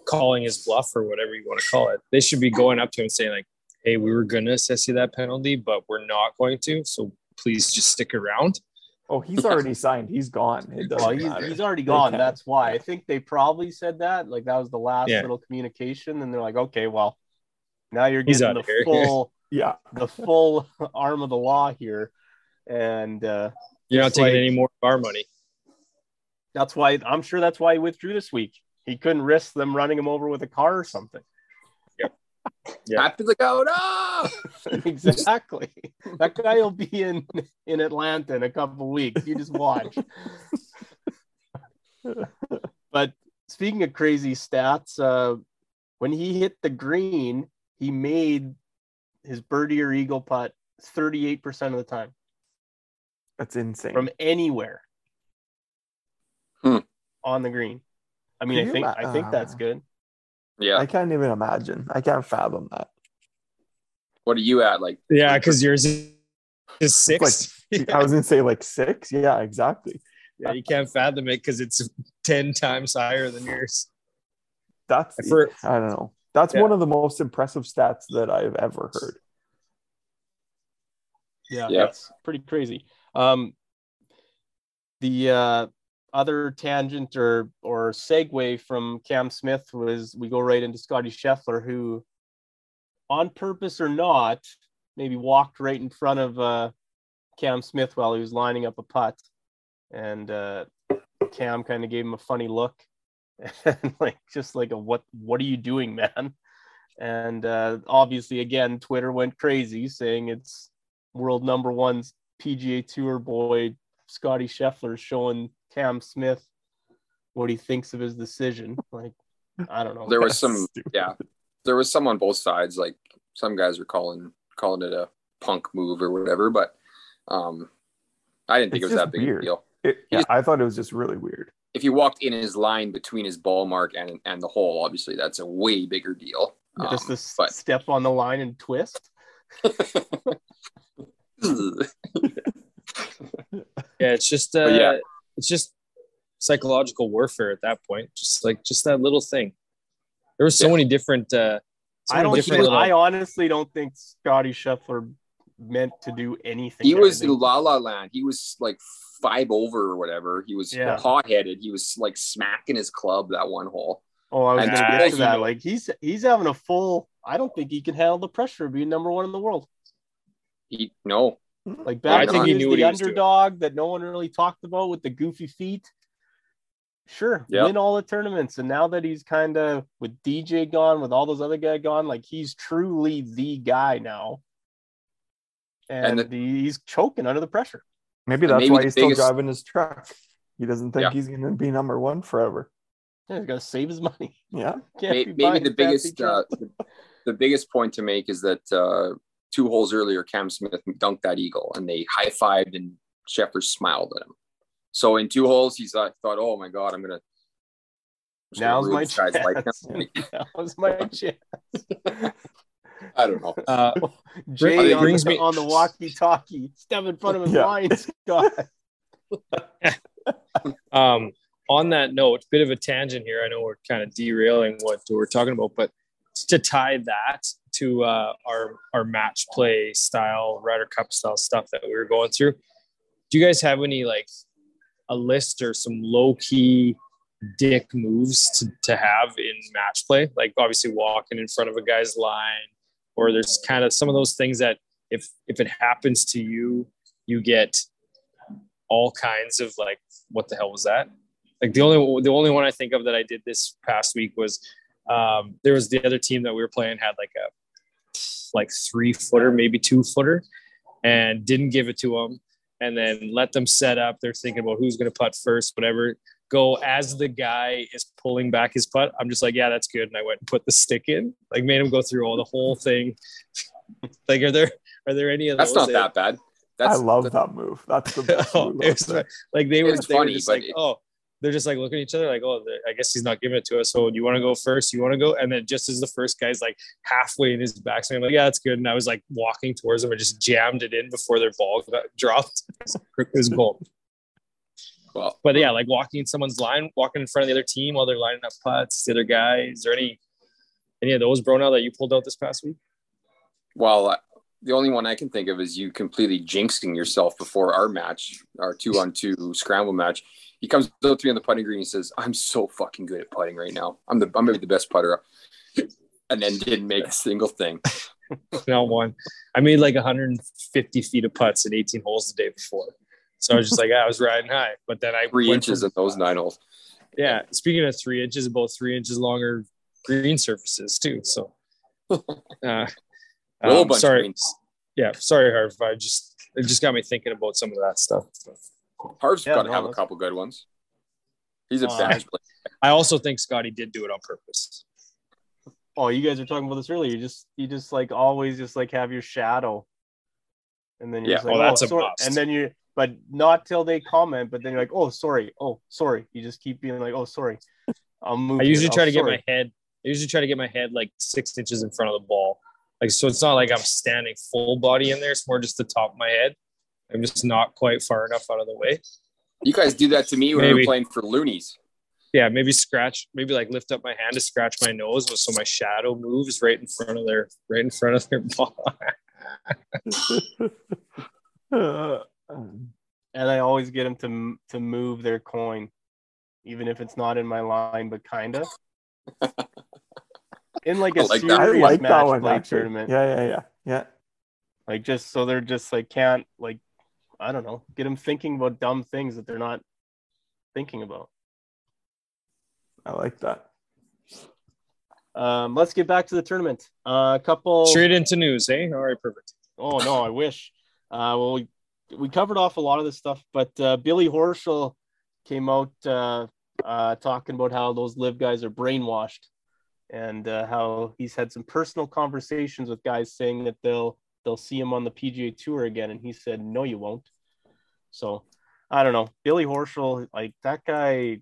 calling his bluff or whatever you want to call it, they should be going up to him and saying like, "Hey, we were going to assess you that penalty, but we're not going to. So please just stick around." Oh, he's already signed. He's gone. It doesn't Well, he's, matter. he's already gone. That's why I think they probably said that. Like that was the last Yeah. little communication, and they're like, okay, well, now you're getting the here. full yeah. the full arm of the law here, and uh, You're not taking like- any more of our money. that's why I'm sure that's why he withdrew this week. He couldn't risk them running him over with a car or something. Yeah. Happy to go. No! exactly. That guy will be in in Atlanta in a couple weeks. You just watch. but speaking of crazy stats, uh, when he hit the green, he made his birdie or eagle putt 38% of the time That's insane. from anywhere Hmm. on the green. I mean, Can I think ima- I think that's uh, good. Yeah. I can't even imagine. I can't fathom that. What are you at? Like, Yeah, because yours is is six. Like, I was gonna say like six. Yeah, exactly. yeah, you can't fathom it because it's ten times higher than yours. That's For- I don't know. That's Yeah. one of the most impressive stats that I've ever heard. Yeah, Yeah. it's pretty crazy. Um, the uh, other tangent or or segue from Cam Smith was we go right into Scottie Scheffler, who, on purpose or not, maybe walked right in front of uh, Cam Smith while he was lining up a putt, and uh, Cam kind of gave him a funny look, and like just like a what what are you doing, man? And uh, obviously, again, Twitter went crazy saying it's world number one's PGA Tour boy Scottie Scheffler showing Cam Smith what he thinks of his decision. Like, I don't know. there was some, Stupid. yeah, there was some on both sides. Like, some guys were calling calling it a punk move or whatever, but um, I didn't think It's it was that big weird. a deal. It, yeah, just- I thought it was just really weird. If you walked in his line between his ball mark and and the hole, obviously that's a way bigger deal. just Um, this but step on the line and twist. Yeah, it's just uh, yeah. it's just psychological warfare at that point. Just like just that little thing. There were so Yeah. many different. Uh, so I don't. different Even, little- I honestly don't think Scottie Scheffler meant to do anything. he was in La La Land. He was like five over or whatever. He was Yeah. hot headed. He was like smacking his club that one hole. Oh, I was And going to get to that. Like he's he's having a full. I don't think he can handle the pressure of being number one in the world. He no, Like back think when he was the was underdog that no one really talked about with the goofy feet. Sure, Yep. win all the tournaments, and now that he's kind of with DJ gone, with all those other guys gone, like he's truly the guy now, and, And he's choking under the pressure. Maybe that's maybe why the he's still driving his truck. He doesn't think Yeah. he's going to be number one forever. Yeah, he's got to save his money. Yeah. Can't May- be maybe the biggest uh, the, the biggest point to make is that uh, two holes earlier, Cam Smith dunked that eagle, and they high fived, and Scheffler smiled at him. So in two holes, he's uh, thought, "Oh my God, I'm gonna." I'm just gonna Now's my this guy's life." chance. Now's my chance. I don't know. uh, Jay on, brings the, me- on the walkie-talkie, step in front of his Yeah. line, Scott. um, on that note, bit of a tangent here. I know we're kind of derailing what we're talking about, but to tie that to uh, our our match play style, Ryder Cup style stuff that we were going through. Do you guys have any like a list or some low key dick moves to, to have in match play? Like obviously walking in front of a guy's line, or there's kind of some of those things that if if it happens to you, you get all kinds of like, what the hell was that? Like the only the only one I think of that I did this past week was um, there was the other team that we were playing had like a like three footer, maybe two footer, and didn't give it to them, and then let them set up. They're thinking about who's going to putt first, whatever. Go as the guy is pulling back his putt. I'm just like, yeah, that's good, and I went and put the stick in. Like made him go through all the whole thing. like, are there are there any of That's those not that bad. That's, I That's love that move. That's the best Oh, move. it was like they were, It's they were funny, just like, it- oh, they're just like looking at each other like, oh, I guess he's not giving it to us. So you want to go first? You want to go? And then just as the first guy's like halfway in his backswing, I'm like, yeah, that's good. And I was like walking towards him and just jammed it in before their ball got dropped. it was gold. Well, But yeah, like walking in someone's line, walking in front of the other team while they're lining up putts, the other guy. Is there any any of those, bro, now that you pulled out this past week? well, uh, the only one I can think of is you completely jinxing yourself before our match, our two on two scramble match. He comes out to me on the putting green and says, "I'm so fucking good at putting right now. I'm the I'm maybe the best putter," and then didn't make a single thing. Not one. I made like 150 feet of putts in 18 holes the day before. So I was just like, I was riding high. But then I Three inches from- in those nine holes. Yeah. Speaking of three inches, about three inches longer green surfaces too. So, uh, um, bunch sorry. greens. Yeah. Sorry, Harv. I just, it just got me thinking about some of that stuff. Harv's Yeah, got to no, have a couple good ones. He's a Uh, player. I also think Scottie did do it on purpose. Oh, you guys were talking about this earlier. You just you just like always just like have your shadow, and then you're Yeah. just like, Oh, that's a sorry. must. and then you but not till they comment, but then you're like, oh, sorry, oh, sorry. You just keep being like, oh, sorry. I'll move. I it. usually Oh, try to oh, get my head. I usually try to get my head like six inches in front of the ball. Like so, it's not like I'm standing full body in there. It's more just the top of my head. I'm just not quite far enough out of the way. You guys do that to me when we Maybe. were playing for loonies. Yeah, maybe scratch. Maybe like lift up my hand to scratch my nose, so my shadow moves right in front of their right in front of their ball. And I always get them to to move their coin, even if it's not in my line, but kinda. In like a I like serious that. I like match that one play actually. tournament, Yeah, yeah, yeah, yeah. like just so they're just like can't like, I don't know, get them thinking about dumb things that they're not thinking about. I like that. Um, let's get back to the tournament. Uh, a couple. Straight into news, eh? All right, perfect. Oh no, I wish. Uh, well, we, covered off a lot of this stuff, but uh, Billy Horschel came out uh, uh, talking about how those LIV guys are brainwashed, and uh, how he's had some personal conversations with guys saying that they'll they'll see him on the PGA Tour again, and he said, "No, you won't." So, I don't know. Billy Horschel, like that guy,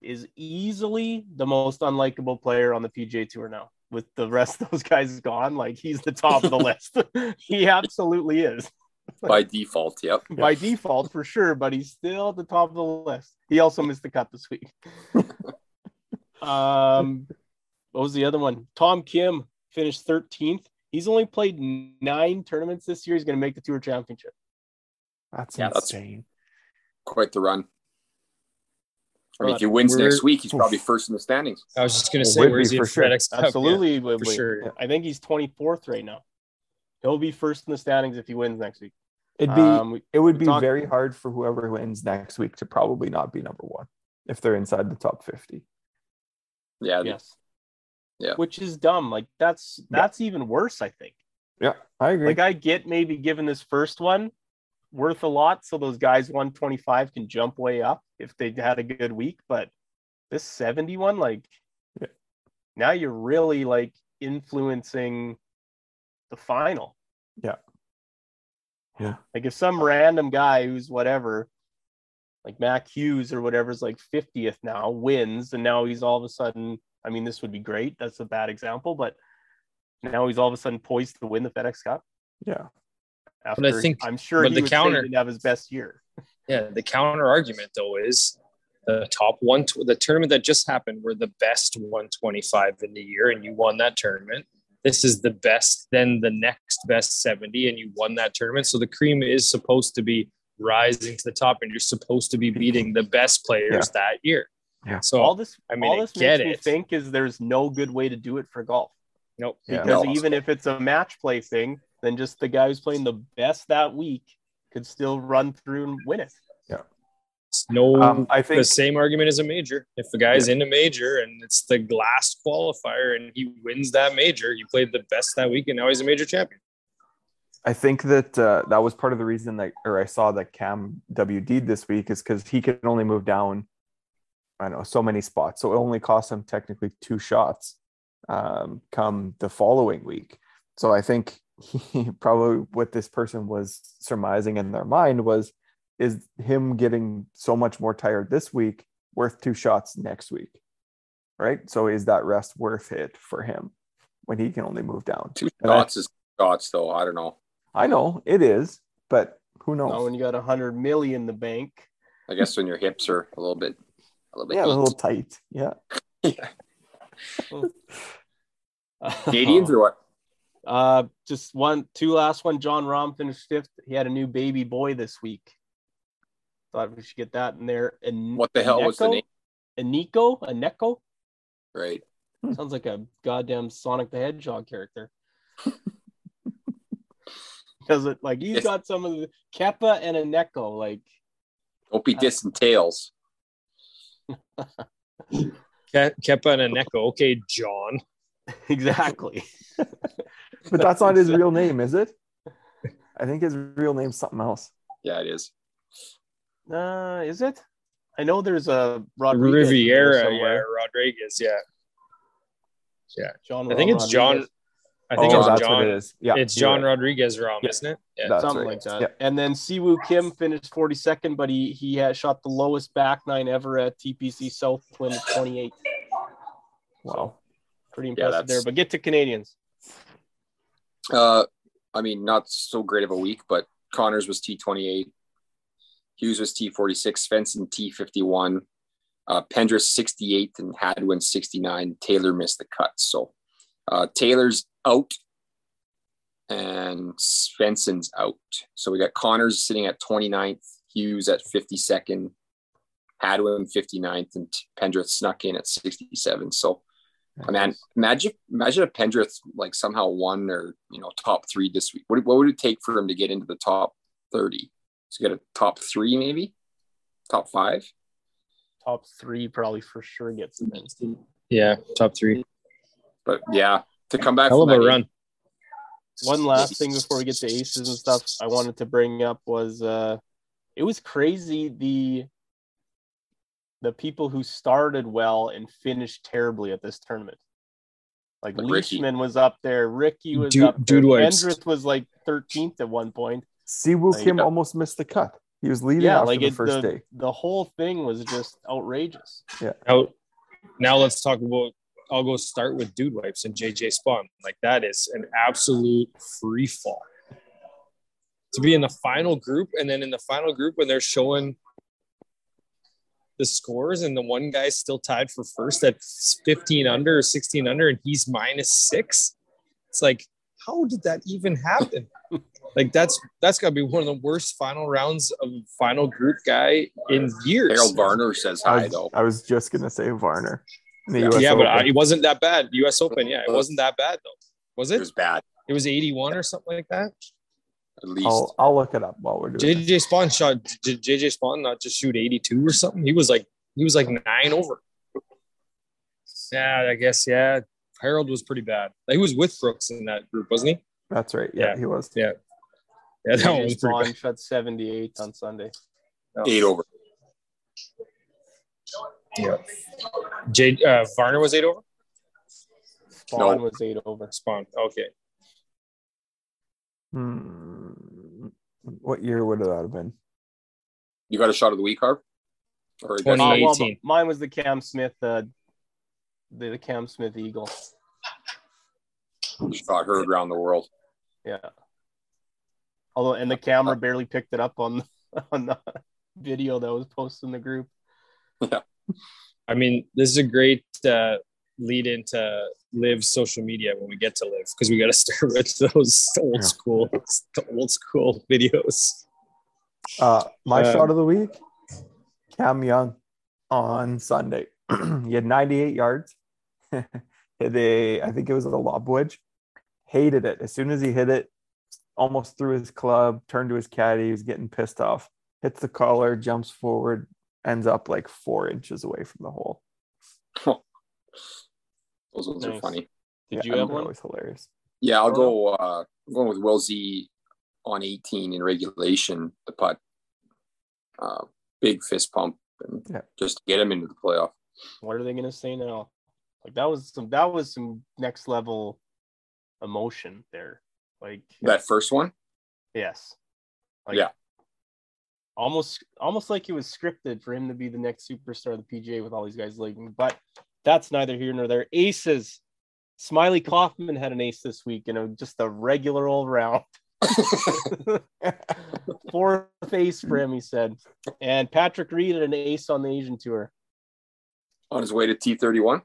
is easily the most unlikable player on the PGA Tour now. With the rest of those guys gone, like he's the top of the list. he absolutely is by default. Yep. by default for sure, but he's still at the top of the list. He also missed the cut this week. um, what was the other one? Tom Kim finished 13th. He's only played nine tournaments this year. He's going to make the Tour Championship. That's Yeah, that's- insane. Quite the run. I mean, if he wins we're- next week, he's probably first in the standings. I was just gonna say, would where's be he for sure. FedEx Cup? Absolutely, Yeah, for sure. I think he's 24th right now. He'll be first in the standings if he wins next week. It'd be Um, it would be talk- very hard for whoever wins next week to probably not be number one if they're inside the top fifty. Yeah. yes. Yeah. Which is dumb. Like that's that's even worse, I think. Yeah, I agree. Like I get maybe given this first one worth a lot, so those guys 125 can jump way up if they had a good week. But this 71, like Yeah. now you're really like influencing the final. Yeah. Yeah. Like if some random guy who's whatever, like Mac Hughes or whatever's like 50th now wins, and now he's all of a sudden. I mean, this would be great. That's a bad example, but now he's all of a sudden poised to win the FedEx Cup. yeah, After, I think- I'm sure but he the counter- didn't have his best year. Yeah, the counter argument though is the top one, the tournament that just happened were the best 125 in the year, and you won that tournament. This is the best, then the next best 70, and you won that tournament. So the cream is supposed to be rising to the top, and you're supposed to be beating the best players yeah. that year. Yeah. So all this, I mean, all this makes it. me think is there's no good way to do it for golf. Nope. Because yeah. even if it's a match play thing, then just the guy who's playing the best that week could still run through and win it. No, um, I think the same argument as a major. If the guy's yeah. in a major and it's the last qualifier and he wins that major, he played the best that week and now he's a major champion. I think that uh, that was part of the reason that, or I saw that Cam WD this week is because he could only move down, I don't know, so many spots. So it only cost him technically two shots um, come the following week. So I think he probably what this person was surmising in their mind was is him getting so much more tired this week worth two shots next week right? So is that rest worth it for him when he can only move down? Two shots I, is shots though. I don't know. I know it is but who knows? Not when you got a hundred million in the bank. I guess when your hips are a little bit a little bit yeah a little tight. Yeah. Yeah. Canadians or what? Uh, just one, two last one. Jon Rahm finished fifth. He had a new baby boy this week. Thought we should get that in there. And what the hell was the name? A Nico, a Neko. Right. Sounds like a goddamn Sonic the Hedgehog character. Does it like he's got some of the Kepa and Eneko? Like, don't be dissing tails. Kepa and Eneko. Okay, Jon. exactly. but that's not his real name, is it? I think his real name's something else. Yeah, it is. Uh, is it? I know there's a Rodriguez Riviera, yeah, Rodriguez, yeah, yeah. John. I think it's John. I think oh, it's that's John. what it is. Yeah, it's John right. Rodriguez Rahm, yeah. isn't it? Yeah, something right. like that. Yeah. And then Siwoo Kim finished 42nd, but he he had shot the lowest back nine ever at TPC Southwind at 28. Wow, pretty impressive yeah, there. But get to Canadians. Uh, I mean, not so great of a week, but Conners was T28. Hughes was T46, Svensson T51, uh, Pendrith 68, and Hadwin 69. Taylor missed the cut. So uh, Taylor's out and Svensson's out. So we got Conners sitting at 29th, Hughes at 52nd, Hadwin 59th, and Pendrith snuck in at 67. So, I man, imagine, imagine if Pendrith like somehow won or, you know, top three this week. What, what would it take for him to get into the top 30? So get a top three, maybe top five. Top three probably for sure gets the men's team. Yeah, top three. But yeah, to come back. Hell of a run. One last thing before we get to aces and stuff, I wanted to bring up was uh, it was crazy the the people who started well and finished terribly at this tournament. Like, like Leishman was up there, Rickie was dude, up there, dude was like 13th at one point. Siwoo like, Kim uh, almost missed the cut. He was leading yeah, after like the it, first the, day. The whole thing was just outrageous. Yeah. Now, now let's talk about. I'll go start with Dude Wipes and JJ Spaun. Like that is an absolute free fall. To be in the final group, and then in the final group when they're showing the scores, and the one guy's still tied for first at 15 under or 16 under, and he's minus six. It's like, how did that even happen? like that's that's got to be one of the worst final rounds of final group guy in years. Harold Varner says hi I was, though. I was just gonna say Varner. yeah, yeah but I, it wasn't that bad. U.S. Open, yeah, it wasn't that bad though. Was it? It was bad. It was 81 or something like that. At least I'll, I'll look it up while we're doing. It. JJ Spaun shot. Did JJ Spaun not just shoot 82 or something? He was like he was like nine over. Yeah, I guess yeah. Harold was pretty bad. He was with Brooks in that group, wasn't he? That's right. Yeah, yeah. he was. Yeah. Yeah, that one was pretty bad. shot 78 on Sunday. Oh. Eight over. Yeah. Jay uh, Varner was eight over. Spaun no. was eight over. Spaun. Okay. Hmm. What year would that have been? You got a shot of the week, Harv? Or 2018. Uh, well, mine was the Cam Smith, uh, the, the Cam Smith Eagle. Shot heard around the world. Yeah. Although, and the camera barely picked it up on on the video that was posted in the group. Yeah. I mean, this is a great uh, lead into LIV social media when we get to LIV because we got to start with those old yeah. school old school videos. Uh my uh, shot of the week? Cam young on sunday. He had 98 yards. They i think it was a lob wedge. Hated it. As soon as he hit it almost threw his club turned to his caddy he was getting pissed off hits the collar jumps forward ends up like four inches away from the hole Those ones nice. are funny. Did yeah, you have one? Always hilarious. Yeah, I'll go. Uh, I'm going with Will Z on 18 in regulation. The putt, uh, big fist pump, and yeah. just get him into the playoff. What are they going to say now? Like that was some that was some next level emotion there. Like that first one. Yes. Like, yeah. Almost, almost like it was scripted for him to be the next superstar of the PGA with all these guys leaving. But that's neither here nor there. Aces. Smiley Kaufman had an ace this week, you know, just a regular old round. Fourth ace for him, he said. And Patrick Reed had an ace on the Asian tour. On his way to T31?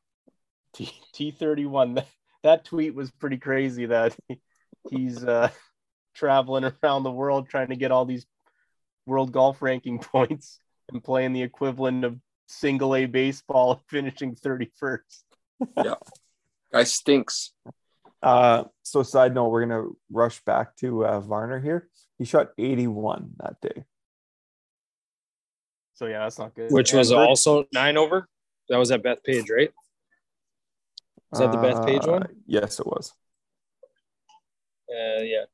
T- T31. That, that tweet was pretty crazy that he's uh, traveling around the world trying to get all these world golf ranking points and playing the equivalent of single A baseball finishing 31st. yeah. Guy stinks. Uh, so side note, we're gonna rush back to uh, Varner here. He shot 81 that day. So yeah, that's not good. Which was also nine over. That was at Bethpage, right? Was that the Bethpage one? Uh, yes, it was. Uh, yeah.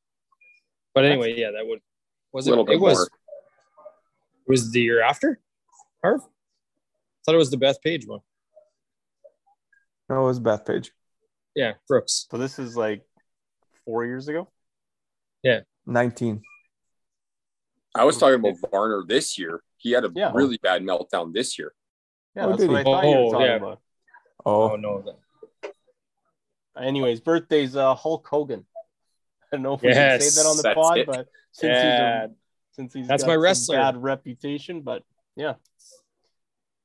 But anyway, yeah, that would was it. It was. More. Was the year after? Harv? thought it was the Bethpage one. No, it was Bethpage. Yeah, Brooks. So this is like four years ago. Yeah, nineteen. I was talking about Varner this year. He had a yeah. really bad meltdown this year. Yeah, oh, that's what I thought oh, you were oh, talking yeah. about. Oh, oh no. Anyways, birthday's uh, Hulk Hogan. I don't know if we can say that on the pod, it. but since yeah. he's a, since he's that's my wrestler bad reputation, but yeah,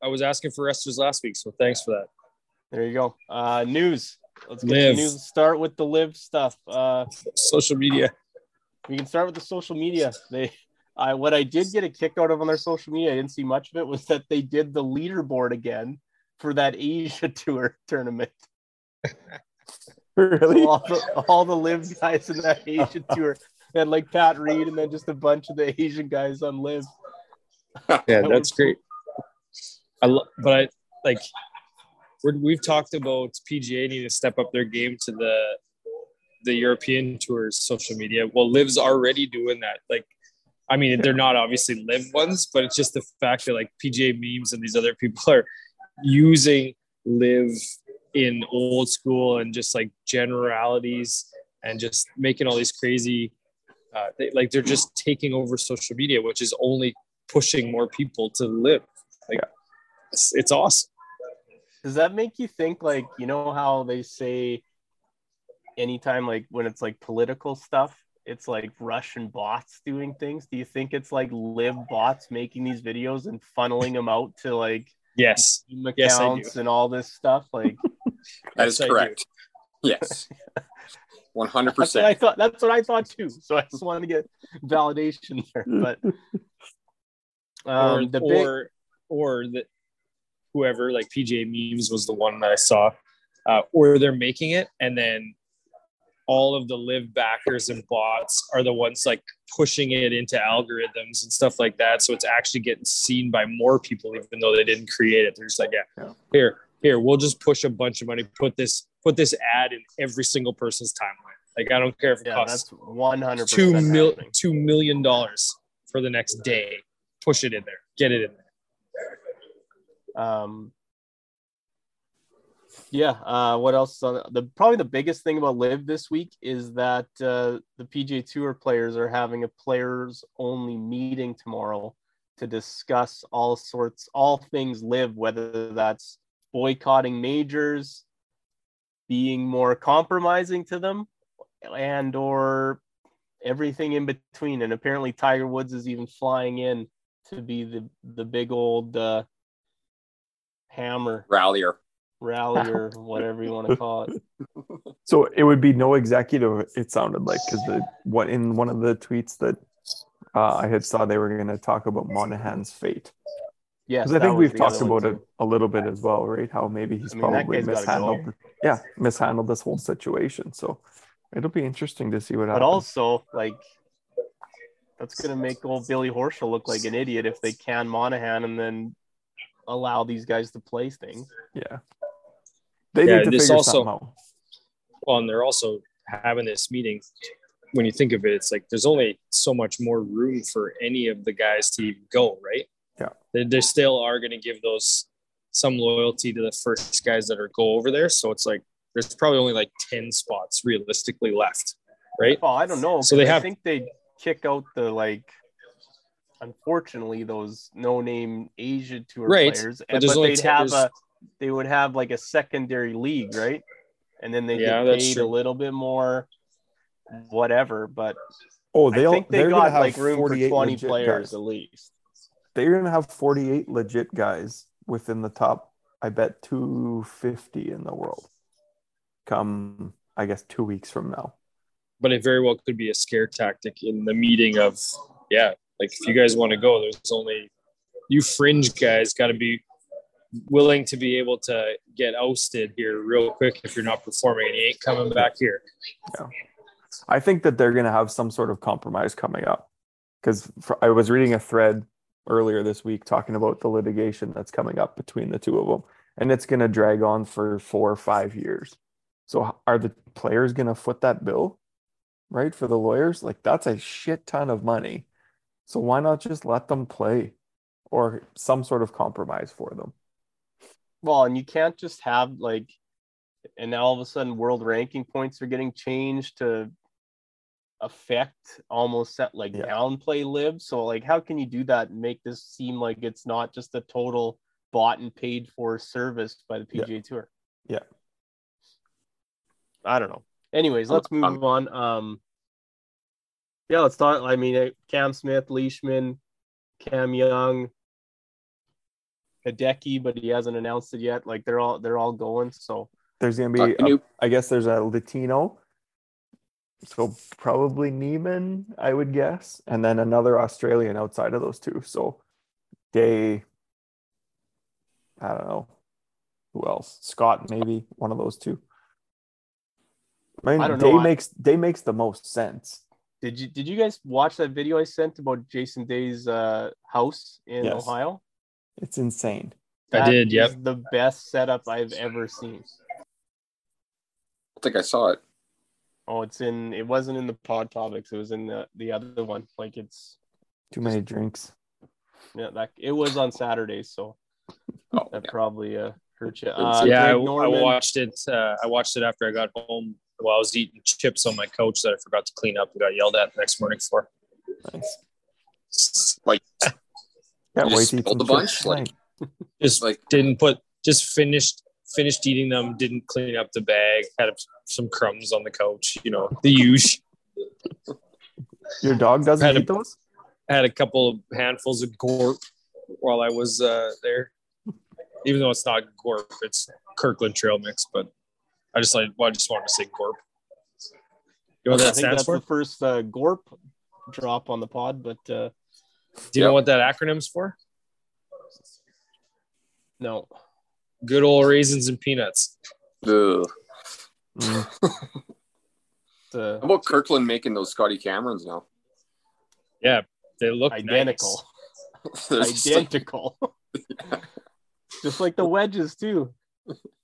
I was asking for wrestlers last week, so thanks for that. There you go. Uh, news. Let's get LIV. news. Start with the LIV stuff. Uh, social media. We can start with the social media. They, I what I did get a kick out of on their social media, I didn't see much of it, was that they did the leaderboard again for that Asia Tour tournament. really? All, the, all the LIV guys in that Asia Tour and like Pat Reed, and then just a bunch of the Asian guys on LIV. Yeah, that that's was, great. I lo- but I like we have talked about PGA needing to step up their game to the the European tours social media. Well, LIV's already doing that. Like, I mean, they're not obviously LIV ones, but it's just the fact that like PGA memes and these other people are using LIV in old school and just like generalities and just making all these crazy uh, they, like they're just taking over social media, which is only pushing more people to LIV. Like, it's, it's awesome. Does that make you think like you know how they say anytime like when it's like political stuff, it's like Russian bots doing things? Do you think it's like LIV bots making these videos and funneling them out to like yes accounts yes, and all this stuff? Like that is correct. Yes. One hundred percent. I thought that's what I thought too. So I just wanted to get validation there. But um, or, the big... or or the whoever, like pj memes was the one that I saw, uh, or they're making it and then all of the LIV backers and bots are the ones like pushing it into algorithms and stuff like that. So it's actually getting seen by more people, even though they didn't create it. They're just like, yeah, here, here, we'll just push a bunch of money, put this, put this ad in every single person's timeline. Like, I don't care if it yeah, costs that's 100 two mil, $2 million for the next day. Push it in there, get it in there. Um, yeah. Uh, what else? the probably the biggest thing about LIV this week is that uh, the PGA Tour players are having a players only meeting tomorrow to discuss all sorts, all things LIV, whether that's boycotting majors, being more compromising to them, and or everything in between. And apparently, Tiger Woods is even flying in to be the the big old uh, hammer rallier. Rally or whatever you want to call it. So it would be no executive. It sounded like because the what in one of the tweets that uh, I had saw they were going to talk about Monahan's fate. Yes, Because I think we've talked other one about it a little bit as well, right? How maybe he's I mean, probably guy's go. mishandled. Yeah, mishandled this whole situation. So it'll be interesting to see what But happens. also, like, that's gonna make old Billy Horschel look like an idiot if they can Monahan and then allow these guys to play things. yeah, they Yeah, need to this figure also- something out. Well, and they're also having this meeting. When you think of it, it's like there's only so much more room for any of the guys to even go, right? Yeah. They, they still are going to give those some loyalty to the first guys that are go over there. So it's like there's probably only like 10 spots realistically left, right? Well, I don't know. So they 'cause I have- think they kick out the like. Unfortunately, those no-name Asia tour Right, players, but and but they'd have there's- a, they would have like a secondary league, right? And then they Yeah, get paid true. a little bit more, whatever. But Oh, they'll think they they're gonna got have like room for twenty players guys. at least. They're gonna have 48 legit guys within the top. I bet 250 in the world. Come, I guess, two weeks from now. But it very well could be a scare tactic in the meeting of, yeah, like if you guys want to go, there's only you fringe guys got to be willing to be able to get ousted here real quick if you're not performing and you ain't coming back here. I think that they're going to have some sort of compromise coming up because I was reading a thread earlier this week talking about the litigation that's coming up between the two of them, and it's going to drag on for four or five years. So, are the players going to foot that bill, right? For the lawyers, like that's a shit ton of money. So, why not just let them play or some sort of compromise for them? Well, and you can't just have like, and now all of a sudden world ranking points are getting changed to affect almost set like Yeah. downplay LIV. So like, how can you do that and make this seem like it's not just a total bought and paid for service by the Yeah. PGA Tour? Yeah. I don't know. Anyways, let's Um, move on. Um, yeah, let's talk. I mean, uh, Cam Smith, Leishman, Cam Young, Hideki, but he hasn't announced it yet. Like they're all they're all going. So There's going to Uh, be, can a- you- I guess, there's a Latino. So probably Niemann, I would guess, and then another Australian outside of those two. So Day, I don't know who else. Scott, maybe one of those two. I mean, I don't Day know, I- makes Day makes the most sense. did you did you guys watch that video I sent about Jason Day's uh, house in Yes. Ohio? It's insane. I did, yep. the best setup I've ever seen. I think I saw it. Oh, it's in. It wasn't in the pod topics. It was in the the other one. Like it's Too many drinks. yeah. That it was on Saturday, so Oh, that yeah. probably uh, hurt you. Uh, yeah, I, I watched it. Uh, I watched it after I got home while I was eating chips on my couch that I forgot to clean up and got yelled at the next morning for. Nice. Like, Yeah, You just to spilled a bunch? Like- Just Like- didn't put. Just finished finished eating them. Didn't clean up the bag. Had some crumbs on the couch. You know the usual. Your dog doesn't Had a- eat those? had a couple of handfuls of gorp while I was uh, there. Even though it's not gorp, it's Kirkland Trail Mix. But I just like, well, I just wanted to say gorp. You know what I that think stands that's for? the first uh, Gorp drop on the pod, but uh, Do you know what that acronym's for? no. Good old raisins and peanuts. ugh. Mm. How about Kirkland making those Scotty Camerons now? Yeah, they look identical. They're just like- identical. Just like the wedges too.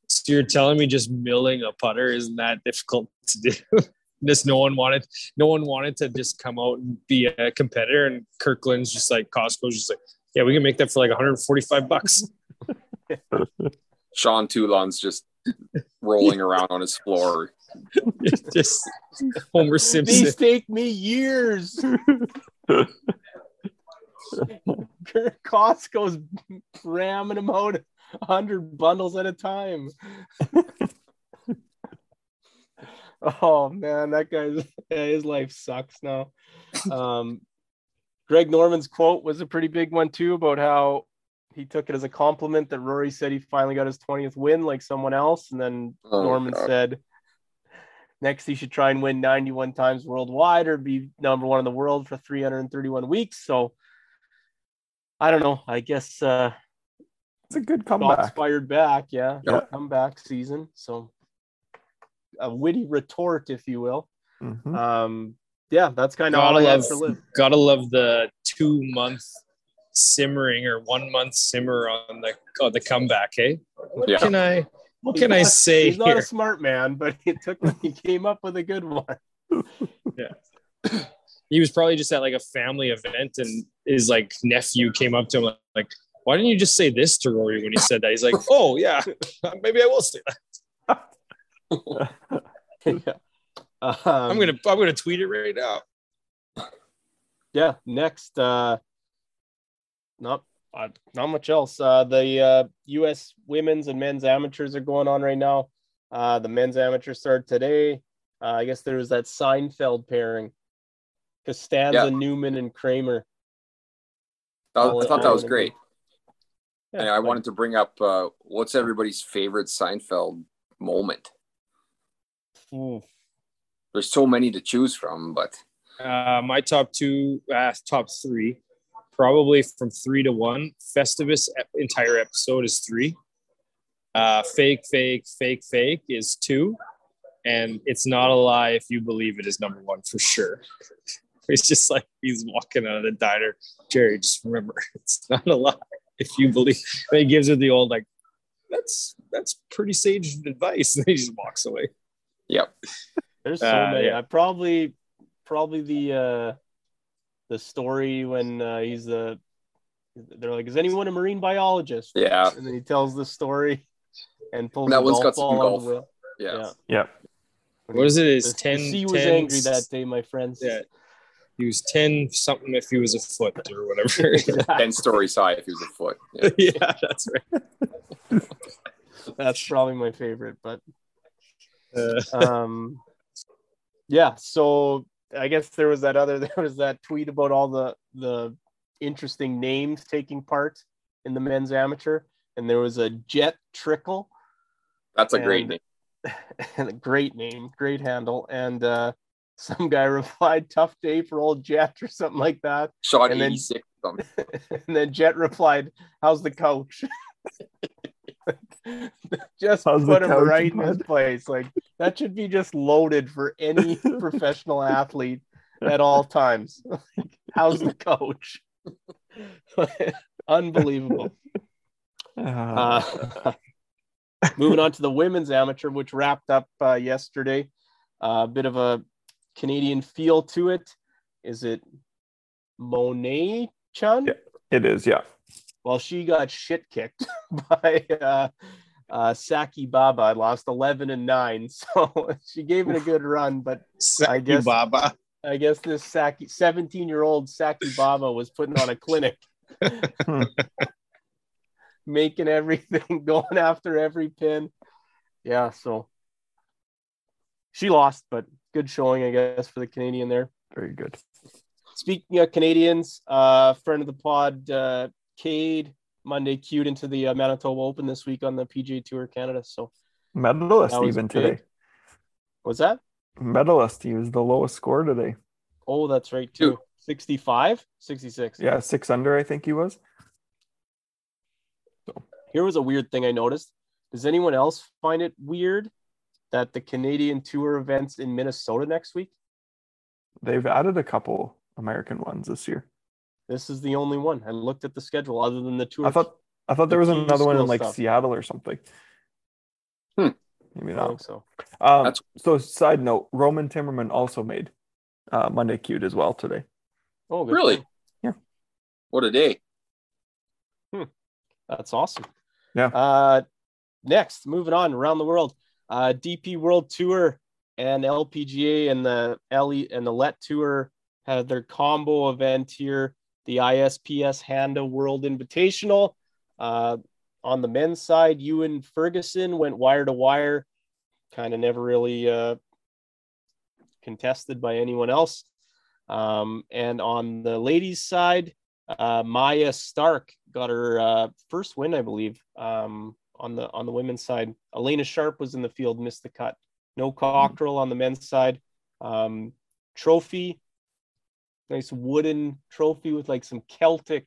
So you're telling me just milling a putter isn't that difficult to do? Just no one wanted, no one wanted to just come out and be a competitor, and Kirkland's just like Costco's just like, yeah, we can make that for like 145 bucks. Sean Toulon's just rolling around on his floor. just Homer Simpson. These take me years. Costco's ramming them out hundred bundles at a time. oh man, that guy's yeah, his life sucks now. Um, Greg Norman's quote was a pretty big one too about how he took it as a compliment that Rory said he finally got his 20th win like someone else. And then oh, Norman God. said next he should try and win 91 times worldwide or be number one in the world for 331 weeks. So I don't know. I guess uh it's a good comeback. Fired back, yeah. yeah. Comeback season. So a witty retort, if you will. Mm-hmm. Um yeah, that's kind of all I love. Gotta love the two month simmering or one month simmer on the on the comeback. Hey, what yeah. can I what can I say? He's not a smart man, but he took he came up with a good one. yeah. He was probably just at like a family event, and his like nephew came up to him like, "Why didn't you just say this to Rory when he said that?" He's like, "Oh yeah, maybe I will say that." yeah. um, I'm gonna I'm gonna tweet it right now. Yeah. Next, uh, not uh, not much else. Uh, the uh, U.S. women's and men's amateurs are going on right now. Uh, the men's amateur started today. Uh, I guess there was that Seinfeld pairing, Costanza, yeah. Newman, and Kramer. I, I thought that was great. Yeah, and I but, wanted to bring up uh, what's everybody's favorite Seinfeld moment. Hmm. There's so many to choose from, but uh, my top two, uh, top three probably from three to one. Festivus entire episode is three. Uh, fake, fake, fake, fake is two. And it's not a lie if you believe it is number one for sure. It's just like he's walking out of the diner. Jerry, just remember, it's not a lie if you believe. And he gives her the old like, that's that's pretty sage advice. And he just walks away. Yep. There's so uh, many. Yeah. I probably probably the uh the story when uh, he's the they're like, is anyone a marine biologist? Yeah. And then he tells the story and pulls that one's got some golf. Yeah. yeah. Yeah. What is it? Is ten? The sea was 10, angry that day, my friends. Yeah. He was ten something if he was a foot or whatever. ten stories high if he was a foot. Yeah, yeah that's right. that's probably my favorite, but. um, yeah. So I guess there was that other there was that tweet about all the the interesting names taking part in the men's amateur, and there was a Jet Trickle. That's a and, great name. And a great name, great handle, and uh, some guy replied, "Tough day for old Jet" or something like that. Shot and 86 then, and then Jet replied, "How's the coach?" just How's put him right in his place. Like that should be just loaded for any professional athlete at all times. How's the coach? Unbelievable. Uh, moving on to the women's amateur, which wrapped up uh, yesterday. A uh, bit of a Canadian feel to it. Is it Monet Chun? Yeah, it is. Yeah well, she got shit kicked by uh, uh, Saki Baba. I lost 11 and 9. So she gave it a good run, but Saki I guess Baba. I guess this Saki 17 year old Saki Baba was putting on a clinic, making everything, going after every pin. Yeah, so she lost, but good showing, I guess, for the Canadian there. Very good. Speaking of Canadians, uh, friend of the pod, uh, Cade Monday queued into the uh, Manitoba Open this week on the PGA Tour Canada. So medalist even big. today. Was that medalist? He was the lowest score today. Oh, that's right too. 65, 66. Yeah, six under, I think he was. So here was a weird thing I noticed. Does anyone else find it weird that the Canadian Tour events in Minnesota next week? They've added a couple American ones this year. This is the only one. I looked at the schedule other than the two. I thought I thought there was another one in like stuff. Seattle or something. Hmm. Maybe not. so. Um, That's... so side note, Roman Timmerman also made uh, Monday cute as well today. Oh, really? Yeah. What a day. Hmm. That's awesome. Yeah. Uh, next, moving on around the world, uh, DP World Tour and LPGA and the LE and the Let Tour had their combo event here the ISPS Handa World Invitational. Uh, on the men's side, Ewan Ferguson went wire to wire, kind of never really uh, contested by anyone else. Um, and on the ladies' side, uh, Maja Stark got her uh, first win, I believe, um, on the on the women's side. Alena Sharp was in the field, missed the cut. No Cockerill on the men's side. Um, trophy, nice wooden trophy with like some Celtic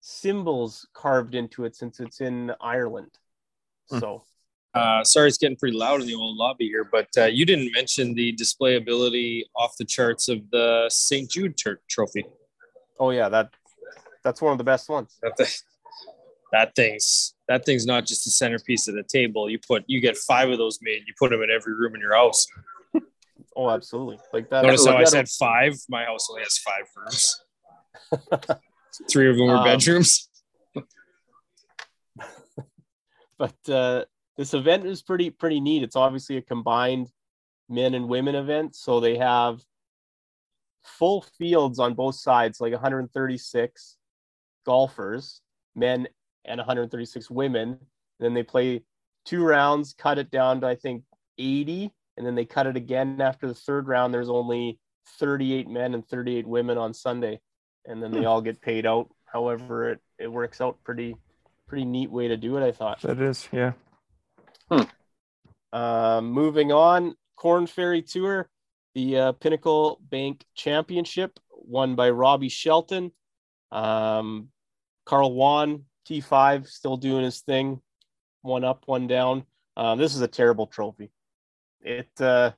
symbols carved into it since it's in Ireland. So, Uh, sorry, it's getting pretty loud in the old lobby here, but uh, you didn't mention the display ability off the charts of the St. Jude tur- trophy. oh yeah, that that's one of the best ones. That, thing- that thing's that thing's not just the centerpiece of the table. You put you get five of those made. You put them in every room in your house. Oh, absolutely. Like that. Notice how I said five. My house only has five rooms. Three of them were Um, bedrooms. but uh, this event is pretty pretty neat. It's obviously a combined men and women event, so they have full fields on both sides, like 136 golfers, men and 136 women. And then they play two rounds, cut it down to I think 80, and then they cut it again after the third round. There's only 38 men and 38 women on Sunday, and then they all get paid out. However, it, it works out pretty pretty neat way to do it. I thought. That is, yeah. Um, moving on, Korn Ferry Tour, the uh, Pinnacle Bank Championship, won by Robby Shelton. Um, Carl Wan, T5, still doing his thing, one up, one down. Um, this is a terrible trophy. It uh,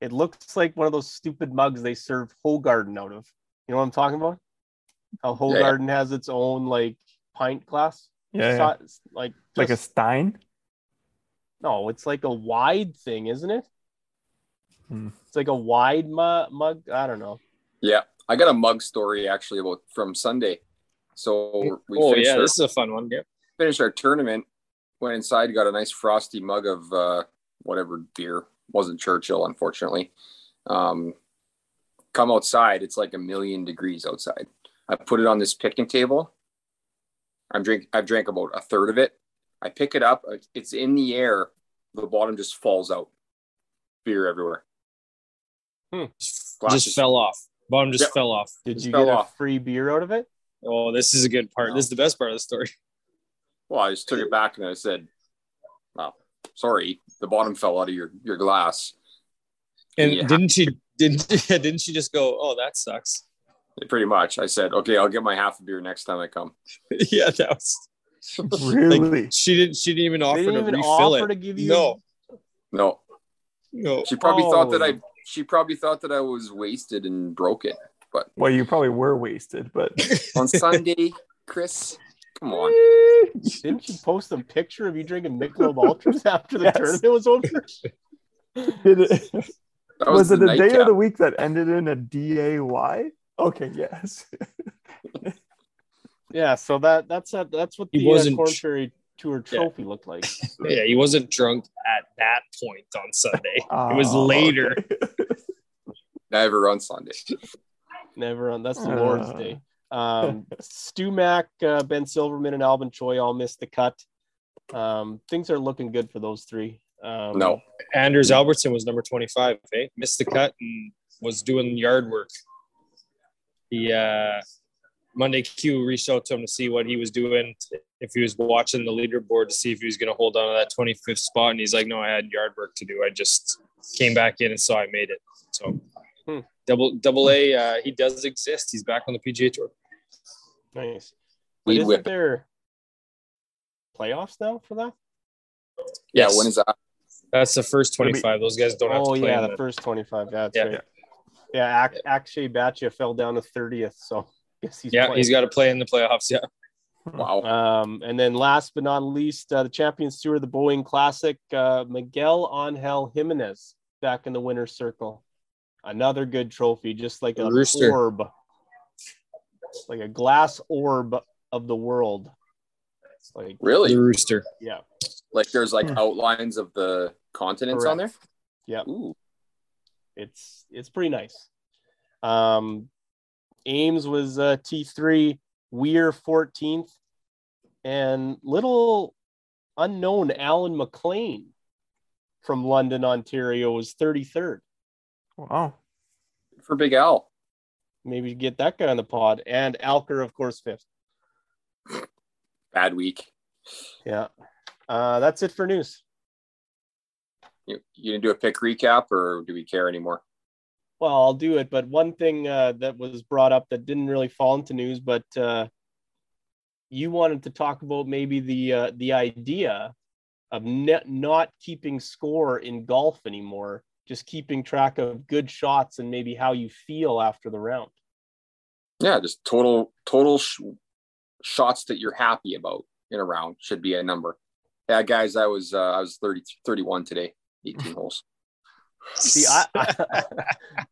it looks like one of those stupid mugs they serve Hoegaarden out of. You know what I'm talking about? How Hoegaarden has its own like pint glass, Yeah, yeah. Si- like like a Stein. no, it's like a wide thing, isn't it? Hmm. It's like a wide mu- mug. I don't know. Yeah, I got a mug story actually about from Sunday. So we oh yeah, our, this is a fun one. Yeah. finished our tournament. Went inside, got a nice frosty mug of uh, whatever beer. Wasn't Churchill, unfortunately. Um, come outside, it's like a million degrees outside. I put it on this picnic table. I'm drink. I've drank about a third of it. I pick it up. It's in the air. The bottom just falls out. Beer everywhere. Just fell off. Bottom just Yep. fell off. Did Just you fell get a off. free beer out of it? Oh, this is a good part. This is the best part of the story. Well, I just took it back and I said, "Well, sorry, the bottom fell out of your your glass." And Yeah. didn't she didn't didn't she just go, "Oh, that sucks." Pretty much. I said, "Okay, I'll get my half a beer next time I come." yeah, that was Really? she didn't she didn't even offer didn't to even refill offer it. to give you. No, No, no. she probably thought that Oh. I. She probably thought that I was wasted and broke it. But well, you probably were wasted, but on Sunday, Chris, come on. Didn't you post a picture of you drinking Michelob Ultras after the Yes. tournament was over? Did it, That was, it the the day nightcap. of the week that ended in a D A Y? Okay, yes. yeah. So that that's a, that's what He the uh, wasn't- Korn Ferry Tour trophy looked like. Yeah, he wasn't drunk at that point on Sunday. It was Oh, later. okay. Never on Sunday. Never on. That's the Lord's Uh. Day. Um, Stu Mack, uh, Ben Silverman, and Albin Choi all missed the cut. Um, things are looking good for those three. Um, No, Anders Albertson was number 25, eh? Missed the cut and was doing yard work. The uh, Monday Q reached out to him to see what he was doing, if he was watching the leaderboard to see if he was going to hold on to that 25th spot. And he's like, no, I had yard work to do. I just came back in and saw I made it. So Hmm. Double double A, uh, he does exist. He's back on the PGA Tour. Nice. But Lead isn't whip. there playoffs now for that? Yeah, Yes. when is that? That's the first 25. Those guys don't have Oh to play. yeah, in the the- first twenty-five. Yeah, that's Yeah. right. Yeah, Ak- Akshay Bhatia fell down to thirtieth, so guess he's yeah, playing. he's got to play in the playoffs. Yeah. Wow. Um, and then last but not least, uh, the Champions Tour, the Boeing Classic, uh, Miguel Angel Jimenez back in the winner's circle. Another good trophy, just like a Rooster. orb, like a glass orb of the world. It's like, Really? The Rooster. yeah, Like there's like Hmm. outlines of the continents on there? Yeah, Ooh. it's it's pretty nice. Um, Ames was uh, T three, Weir fourteenth, and little unknown Alan McLean from London, Ontario, was thirty third. Wow. For Big Al. maybe get that guy on the pod. And Alker, of course, fifth. Bad week. Yeah. Uh, that's it for news. You, you gonna do a pick recap or do we care anymore? Well, I'll do it. But one thing uh, that was brought up that didn't really fall into news, but uh, you wanted to talk about maybe the uh, the idea of ne- not keeping score in golf anymore, just keeping track of good shots and maybe how you feel after the round. Yeah, just total total sh- shots that you're happy about in a round should be a number. Yeah, guys, I was uh, I was 30, 31 today, 18 holes. See, I, I,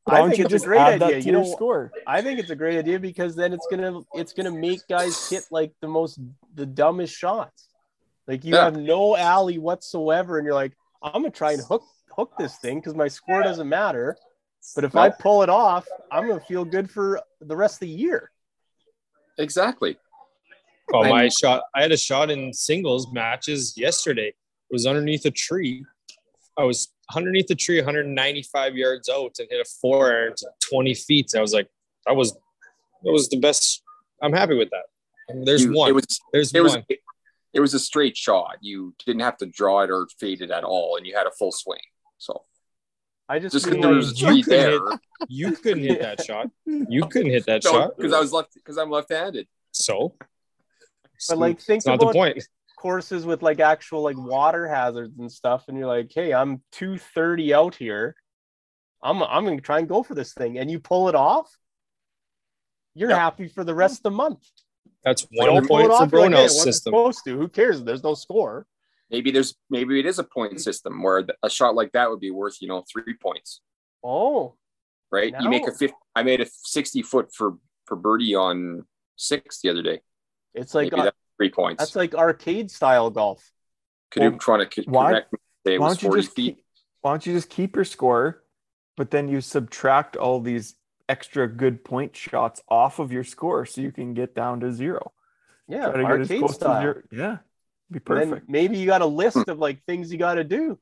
Why I don't think you it's just a great add that idea. to You your know, score? I think it's a great idea because then it's gonna it's gonna make guys hit like the most the dumbest shots. Like you Yeah. have no alley whatsoever, and you're like, I'm gonna try and hook hook this thing because my score doesn't matter. But if I pull it off, I'm gonna feel good for the rest of the year. Exactly. Oh, my And- shot! I had a shot in singles matches yesterday. It was underneath a tree. I was underneath the tree, 195 yards out, and hit a four iron to 20 feet. I was like, that was that was the best. I'm happy with that. And there's You- one. It was there's it was one. it was a straight shot. You didn't have to draw it or fade it at all, and you had a full swing. So I just, just because there was a You tree couldn't there, hit- You couldn't hit that shot. You couldn't hit that no, shot. because I was left because I'm left-handed. So, But like, think it's not the about point. courses with like actual like water hazards and stuff, and you're like, hey, I'm 230 out here. I'm I'm gonna try and go for this thing, and you pull it off. You're Yeah. happy for the rest of the month. That's You don't one pull point it for off, you're like, hey, what's system. supposed to? Who cares? There's no score. Maybe there's maybe it is a point system where a shot like that would be worth you know three points, Oh, right? You make a 50, I made a 60 foot for for birdie on six the other day. it's like maybe ar- that's three points. that's like arcade style golf. Could you Well, trying to co- why- connect me say Why don't you 40 just feet? keep, why don't you just keep your score, but then you subtract all these extra good point shots off of your score so you can get down to zero. Yeah, Try to get as arcade close to style. zero- Yeah, be And then perfect. maybe you got a list of like things you got to do.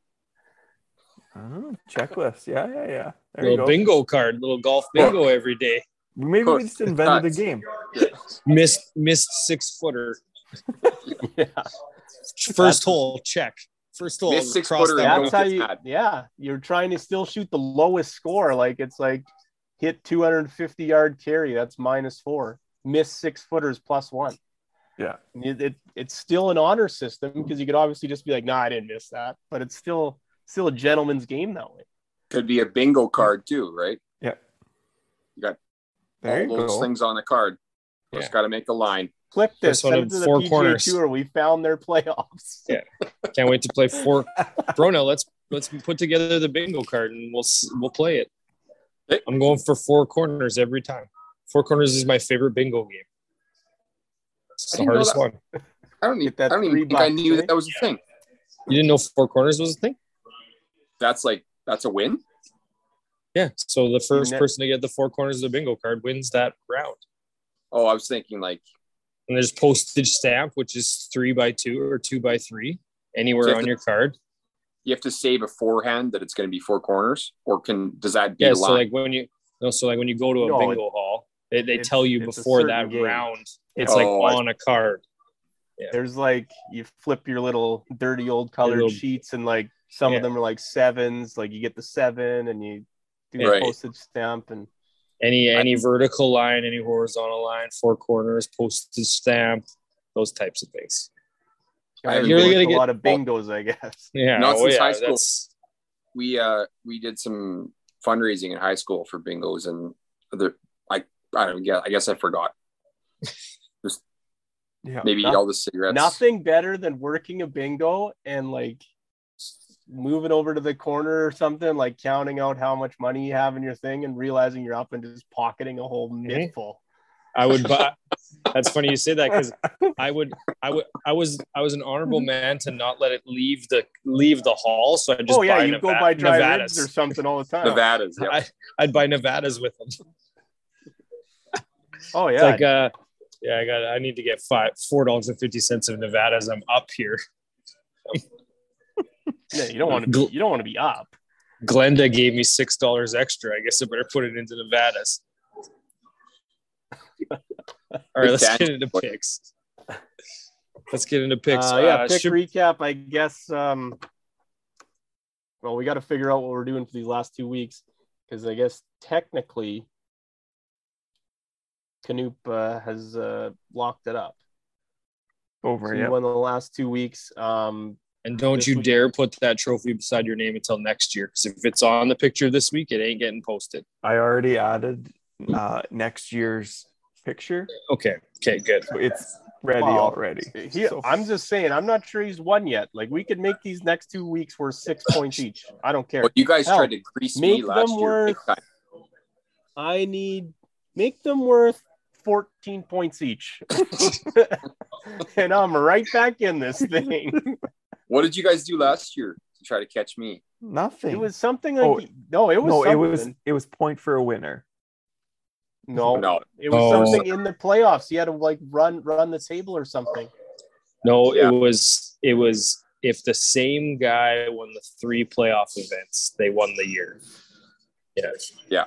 Oh, checklist. Yeah, yeah, yeah. There you Little go. bingo card, little golf bingo every day. Maybe we just invented cuts. a game. Missed missed six footer. yeah, First hole check. First hole. Missed six footer that that's how you. mad. Yeah, you're trying to still shoot the lowest score. Like it's like hit 250 yard carry. That's minus four. Miss six footers plus one. Yeah. It, it- it's still an honor system because you could obviously just be like, nah, I didn't miss that, but it's still still a gentleman's game that way. Could be a bingo card too, right? Yeah. you got All those go. things on the card. Just Yeah. got to make a line. Clip this, First one send it of to the four PGA corners. Tour. We found their playoffs. Yeah. Can't wait to play four. Brono, let's let's put together the bingo card and we'll we'll play it. I'm going for four corners every time. Four corners is my favorite bingo game. It's I the hardest one. I don't, Get even, that I don't even think I knew that that was a thing. You didn't know four corners was a thing? That's like that's a win. Yeah. So the first ne- person to get the four corners of the bingo card wins that round. Oh, I was thinking like And there's postage stamp, which is three by two or two by three, anywhere Fifth- on your card. you have to say beforehand that it's going to be four corners, or can does that be Yeah. a So like when you no, so like when you go to a No, bingo hall, they, they it's- tell you before that game. round. It's like Oh, I- on a card. There's like you flip your little dirty old colored little- sheets, and like some Yeah. of them are like sevens. Like you get the seven, and you do Right. the postage stamp, and Any I- any vertical line, any horizontal line, four corners, postage stamp, those types of things. I haven't you really been- gotta a get- lot of bingos, I guess. Yeah, Not oh since yeah, high school. that's- we uh we did some fundraising in high school for bingos, and the I I don't get. I guess I forgot. Just yeah. Maybe No- all the cigarettes. Nothing better than working a bingo and like moving over to the corner or something, like counting out how much money you have in your thing and realizing you're up and just pocketing a whole Mm-hmm. mitt. I would buy. That's funny you say that because I would, I would, I was, I was an honorable man to not let it leave the leave the hall. So I just oh yeah, buy you Neva- go buy dry Nevadas. or something all the time. Nevada's. Yeah. I'd buy Nevadas with them. Oh yeah, It's like, uh, yeah, I got. I need to get five, four dollars and fifty cents of Nevada as I'm up here. Yeah, you don't want to be, you don't want to be up. Glenda gave me six dollars extra. I guess I better put it into Nevadas. All right, let's get into picks. Let's get into picks. Uh, yeah, uh, pick should... recap. I guess. Um, well, we got to figure out what we're doing for these last two weeks because I guess technically, Canoop uh, has uh, locked it up. Over, so yeah. Won the last two weeks. Um, and don't you week. dare put that trophy beside your name until next year, because if it's on the picture this week, it ain't getting posted. I already added uh, next year's picture. Okay. Okay. Good. So it's ready well, already. He, so. I'm just saying, I'm not sure he's won yet. Like we could make these next two weeks worth six points each. I don't care. Well, you guys Hell, tried to grease me last year. Worth, I need make them worth 14 points each. and I'm right back in this thing. What did you guys do last year to try to catch me? Nothing. It was something oh, like oh, no, it was no, something. it was it was point for a winner. No, no, it was oh. something in the playoffs. You had to like run run the table or something. No, yeah. it was it was if the same guy won the three playoff events, they won the year. Yeah. Yeah.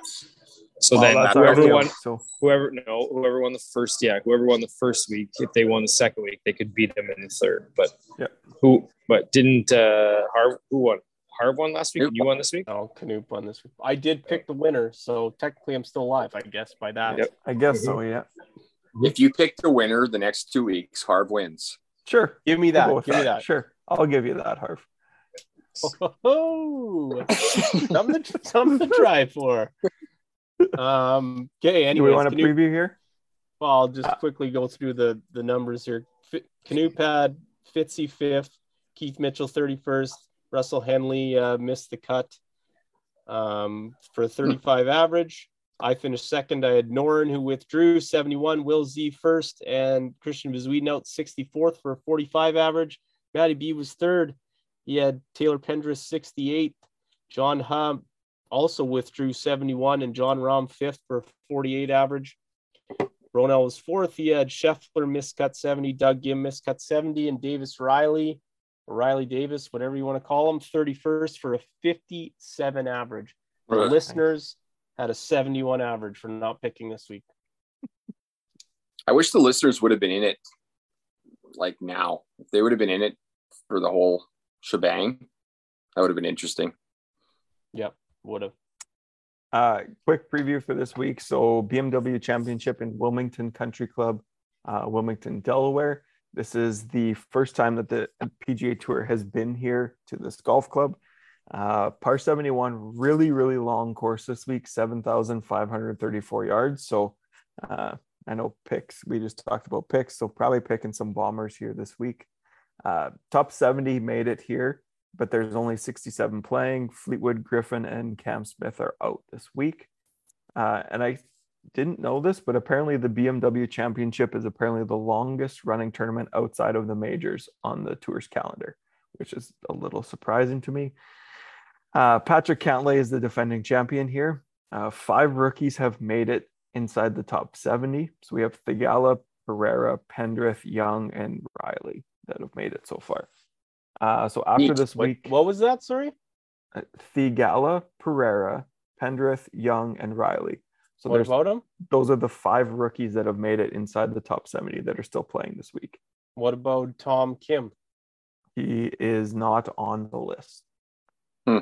So oh, then whoever won, so. whoever no, whoever won the first, yeah, whoever won the first week, if they won the second week, they could beat them in the third. But yeah, who? But didn't uh Harv? Who won? Harv won last week. You won this week. Oh, Canoop won this week. I did pick the winner, so technically I'm still alive, I guess. By that, yep. I guess so. Yeah. If you pick the winner the next two weeks, Harv wins. Sure. Give me that. Give that. me that. Sure. I'll give you that, Harv. Oh, something, to, something to try for. Um. Okay. Anyway, we want to preview here? Well, I'll just uh, quickly go through the the numbers here. Canoop had Fitzy fifth, Keith Mitchell thirty first, Russell Henley uh, missed the cut um, for 35 average. I finished second. I had Noren who withdrew 71, Will Z first, and Christiaan Bezuidenhout out 64th for 45 average. Matty B was third. He had Taylor Pendrith 68. John Hum also withdrew 71, and Jon Rahm fifth for 48 average. Ronell was fourth. He had Scheffler miscut 70, Doug Ghim miscut 70, and Davis Riley Riley Davis, whatever you want to call him, 31st for a 57 average. The right. listeners had a 71 average for not picking this week. I wish the listeners would have been in it like now. If they would have been in it for the whole shebang, that would have been interesting. Yep, would have. Uh, quick preview for this week. So, BMW Championship in Wilmington Country Club, uh, Wilmington, Delaware. This is the first time that the PGA Tour has been here to this golf club. Uh, par 71, really, really long course this week, 7,534 yards. So uh, I know picks, we just talked about picks, so probably picking some bombers here this week. Uh, top 70 made it here, but there's only 67 playing. Fleetwood, Griffin, and Cam Smith are out this week. Uh, and I didn't know this, but apparently the BMW Championship is apparently the longest running tournament outside of the majors on the tour's calendar, which is a little surprising to me. Uh, Patrick Cantlay is the defending champion here. Uh, five rookies have made it inside the top 70. So we have Theegala, Pereira, Pendrith, Young, and Riley that have made it so far. Uh, so after Neat. this week, what, what was that? Sorry, uh, Theegala, Pereira, Pendrith, Young, and Riley. So what about them? Those are the five rookies that have made it inside the top 70 that are still playing this week. What about Tom Kim? He is not on the list. Hmm.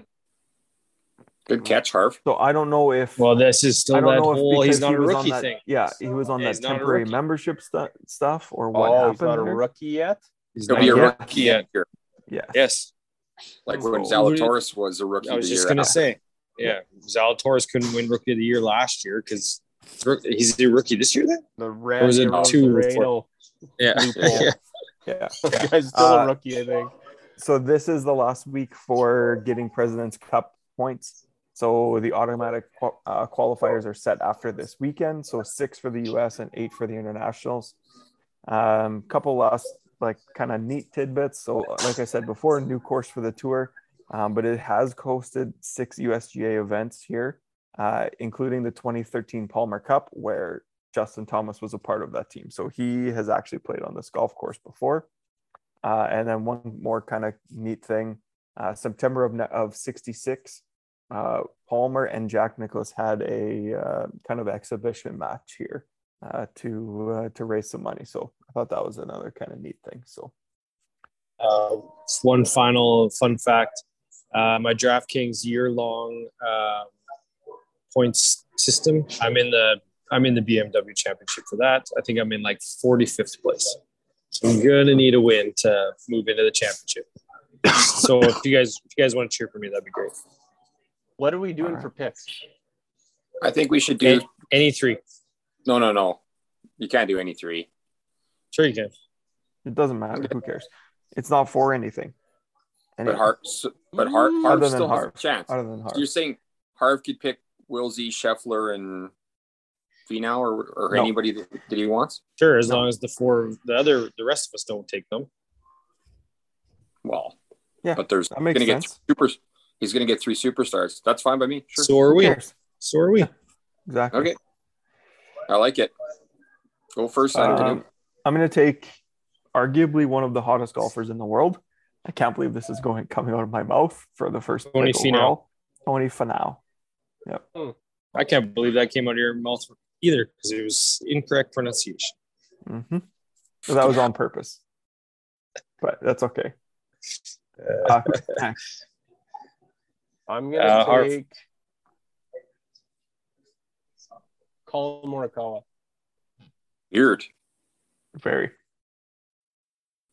Good catch, Harv. So I don't know if. Well, this is still that whole. He's not he a rookie that, thing. Yeah, he was on yeah, that temporary membership stu- stuff, or what oh, happened? He's not a rookie yet. He's He'll be a yet. rookie yet. Yeah. Yes. Like when Zalatoris was a rookie. I was just gonna say. Yeah, Zalatoris couldn't win Rookie of the Year last year because he's a rookie this year. Then the red or was it two? Yeah, yeah, yeah. guy's still uh, a rookie, I think. So this is the last week for getting President's Cup points. So the automatic uh, qualifiers are set after this weekend. So six for the U.S. and eight for the internationals. Um, couple last like kind of neat tidbits. So like I said before, new course for the tour um, but it has hosted six USGA events here, uh, including the 2013 Palmer Cup, where Justin Thomas was a part of that team. So he has actually played on this golf course before. Uh, and then one more kind of neat thing uh, September of, of 66, uh, Palmer and Jack Nicklaus had a uh, kind of exhibition match here uh, to uh, to raise some money. So I thought that was another kind of neat thing. So uh, one final fun fact: uh, my DraftKings year-long uh, points system. I'm in the I'm in the BMW Championship for that. I think I'm in like 45th place. So I'm gonna need a win to move into the championship. so if you guys if you guys want to cheer for me, that'd be great. What are we doing for picks? I think we should do Any, any three. No, no, no. You can't do any three. Sure, you can. it doesn't matter. Who cares? It's not for anything. But Harv, but Harv, Mm. Harv Other than still has a chance. other than So you're saying Harv could pick Will Z, Scheffler, and Finau, or, or No. anybody that, that he wants? Sure, as long as the four the other the rest of us don't take them. Well, Yeah, but there's that makes gonna get sense. super. He's gonna get three superstars. That's fine by me. Sure. So are we. So are we. Exactly. okay, I like it. Go first, Simon. Um, I'm going to take arguably one of the hottest golfers in the world. I can't believe this is going coming out of my mouth for the first Tony pick Finau. overall. Tony Finau. I can't believe that came out of your mouth either because it was incorrect pronunciation. hmm So that was on purpose, but that's okay. Uh. I'm gonna Uh, Harv. take Collin Morikawa. Weird. very.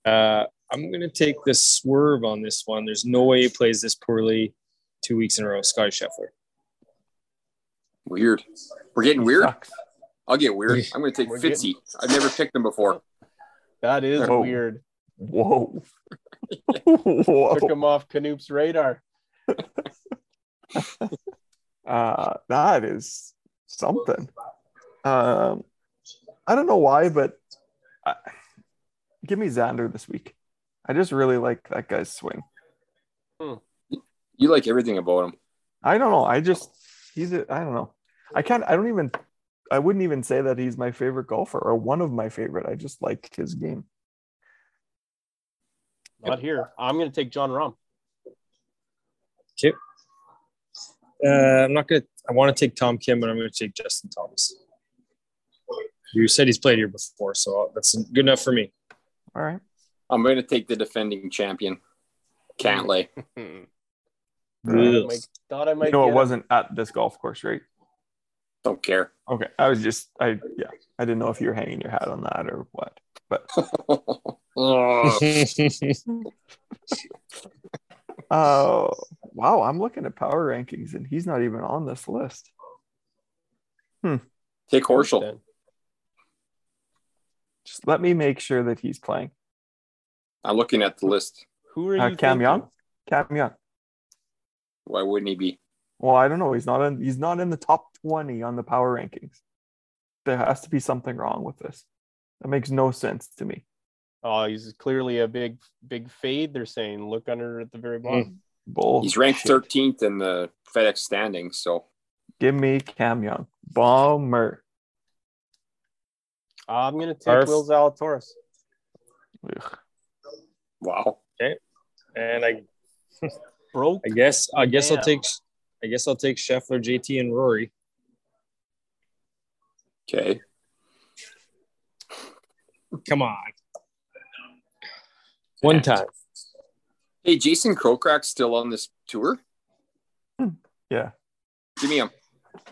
Uh, I'm gonna take the swerve on this one. There's no way he plays this poorly two weeks in a row. Scottie Scheffler. Weird. We're getting weird. sucks. I'll get weird. I'm gonna take We're Fitzy. I've never picked him before. That is Whoa. weird. Whoa. Whoa. Took him off Canoop's radar. Uh, that is something. Um, I don't know why, but I, give me Xander this week. I just really like that guy's swing. You like everything about him. I don't know. I just he's a, I don't know. I can't. I don't even. I wouldn't even say that he's my favorite golfer or one of my favorite. I just like his game. Not here. I'm gonna take Jon Rahm. Uh, I'm not gonna. I want to take Tom Kim, but I'm gonna take Justin Thomas. You said he's played here before, so that's good enough for me. All right. I'm gonna take the defending champion. Cantlay. Hmm. I thought I might You know, it wasn't at this golf course, right? Don't care. Okay. I was just. I yeah. I didn't know if you were hanging your hat on that or what. But oh wow, I'm looking at power rankings and he's not even on this list. take Horschel. Then. Just let me make sure that he's playing. I'm looking at the list. Who are you? Uh, Cam thinking? Young. Cam Young. Why wouldn't he be? Well, I don't know. He's not in. He's not in the top twenty on the power rankings. There has to be something wrong with this. That makes no sense to me. Oh, he's clearly a big, big fade. They're saying look under at the very bottom. Bull. He's ranked shit. 13th in the FedEx standings. So Give me Cam Young. Bomber. I'm gonna take Arf. Will Zalatoris. Ugh. wow. Okay. And I, Broke. I guess, I guess I'll take, I guess I'll take Scheffler, JT, and Rory. Okay. Come on, one time. Hey, Jason Kokrak's still on this tour. Yeah. Give me him.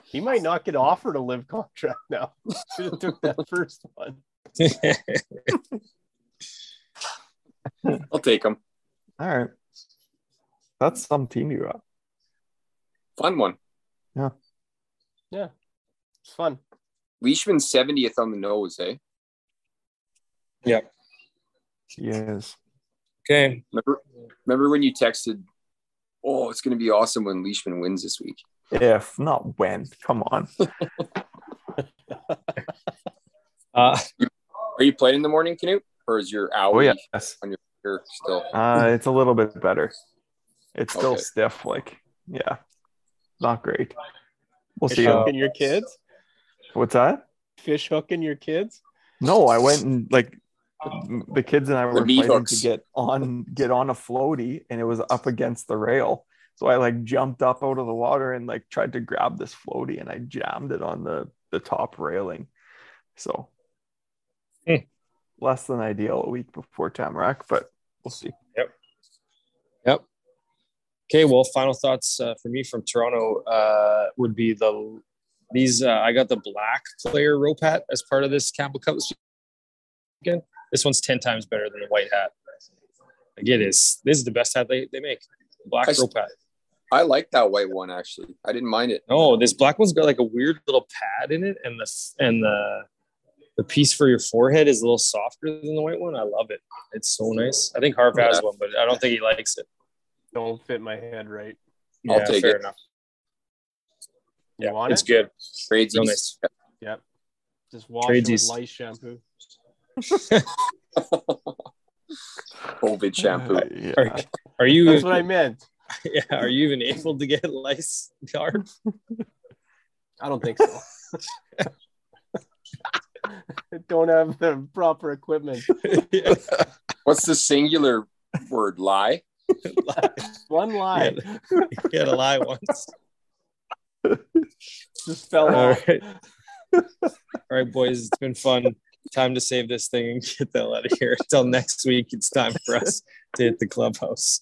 He might not get offered a LIV contract now. Should have took that first one. I'll take him. All right. That's some team you got. Fun one. Yeah. Yeah. It's fun. Leishman 70th on the nose, eh? Yep. Yes. Okay, Remember, remember when you texted, "Oh, it's going to be awesome when Leishman wins this week." If not when. Come on. uh, Are you playing in the morning, Canute, or is your owl Oh yes. here still? Uh, it's a little bit better. It's still Okay. stiff. Like yeah, not great. We'll Fish see. how- hooking your kids. What's that? Fish hooking your kids. No, I went and like the kids and I were meat fighting hooks. to get on get on a floaty, and it was up against the rail. So I like jumped up out of the water and like tried to grab this floaty, and I jammed it on the the top railing. So Hmm. less than ideal a week before Tamarack, but we'll see. Yep. Yep. Okay. Well, final thoughts uh, for me from Toronto uh, would be the these. Uh, I got the black player rope hat as part of this Campbell Cup this weekend. This one's ten times better than the white hat. Like it is. This is the best hat they, they make. Black I s- rope hat. I like that white one actually. I didn't mind it. No, this black one's got like a weird little pad in it, and the and the the piece for your forehead is a little softer than the white one. I love it. It's so nice. I think Harv has Yeah. one, but I don't think he likes it. Don't fit my head right. I'll Yeah, take fair it. enough. You Yeah, want it's it? good. Crazy. Real nice. Yep. Just wash it with Tradesies. lice shampoo. COVID shampoo. Uh, yeah. Are, are you? That's what I meant. yeah, are you even able to get lice, Harv? I don't think so. don't have the proper equipment. yeah. What's the singular word? Lie. One lie You had a lie once. just fell All off. right. All right, boys. It's been fun. Time to save this thing and get the hell out of here. Until next week, it's time for us to hit the clubhouse.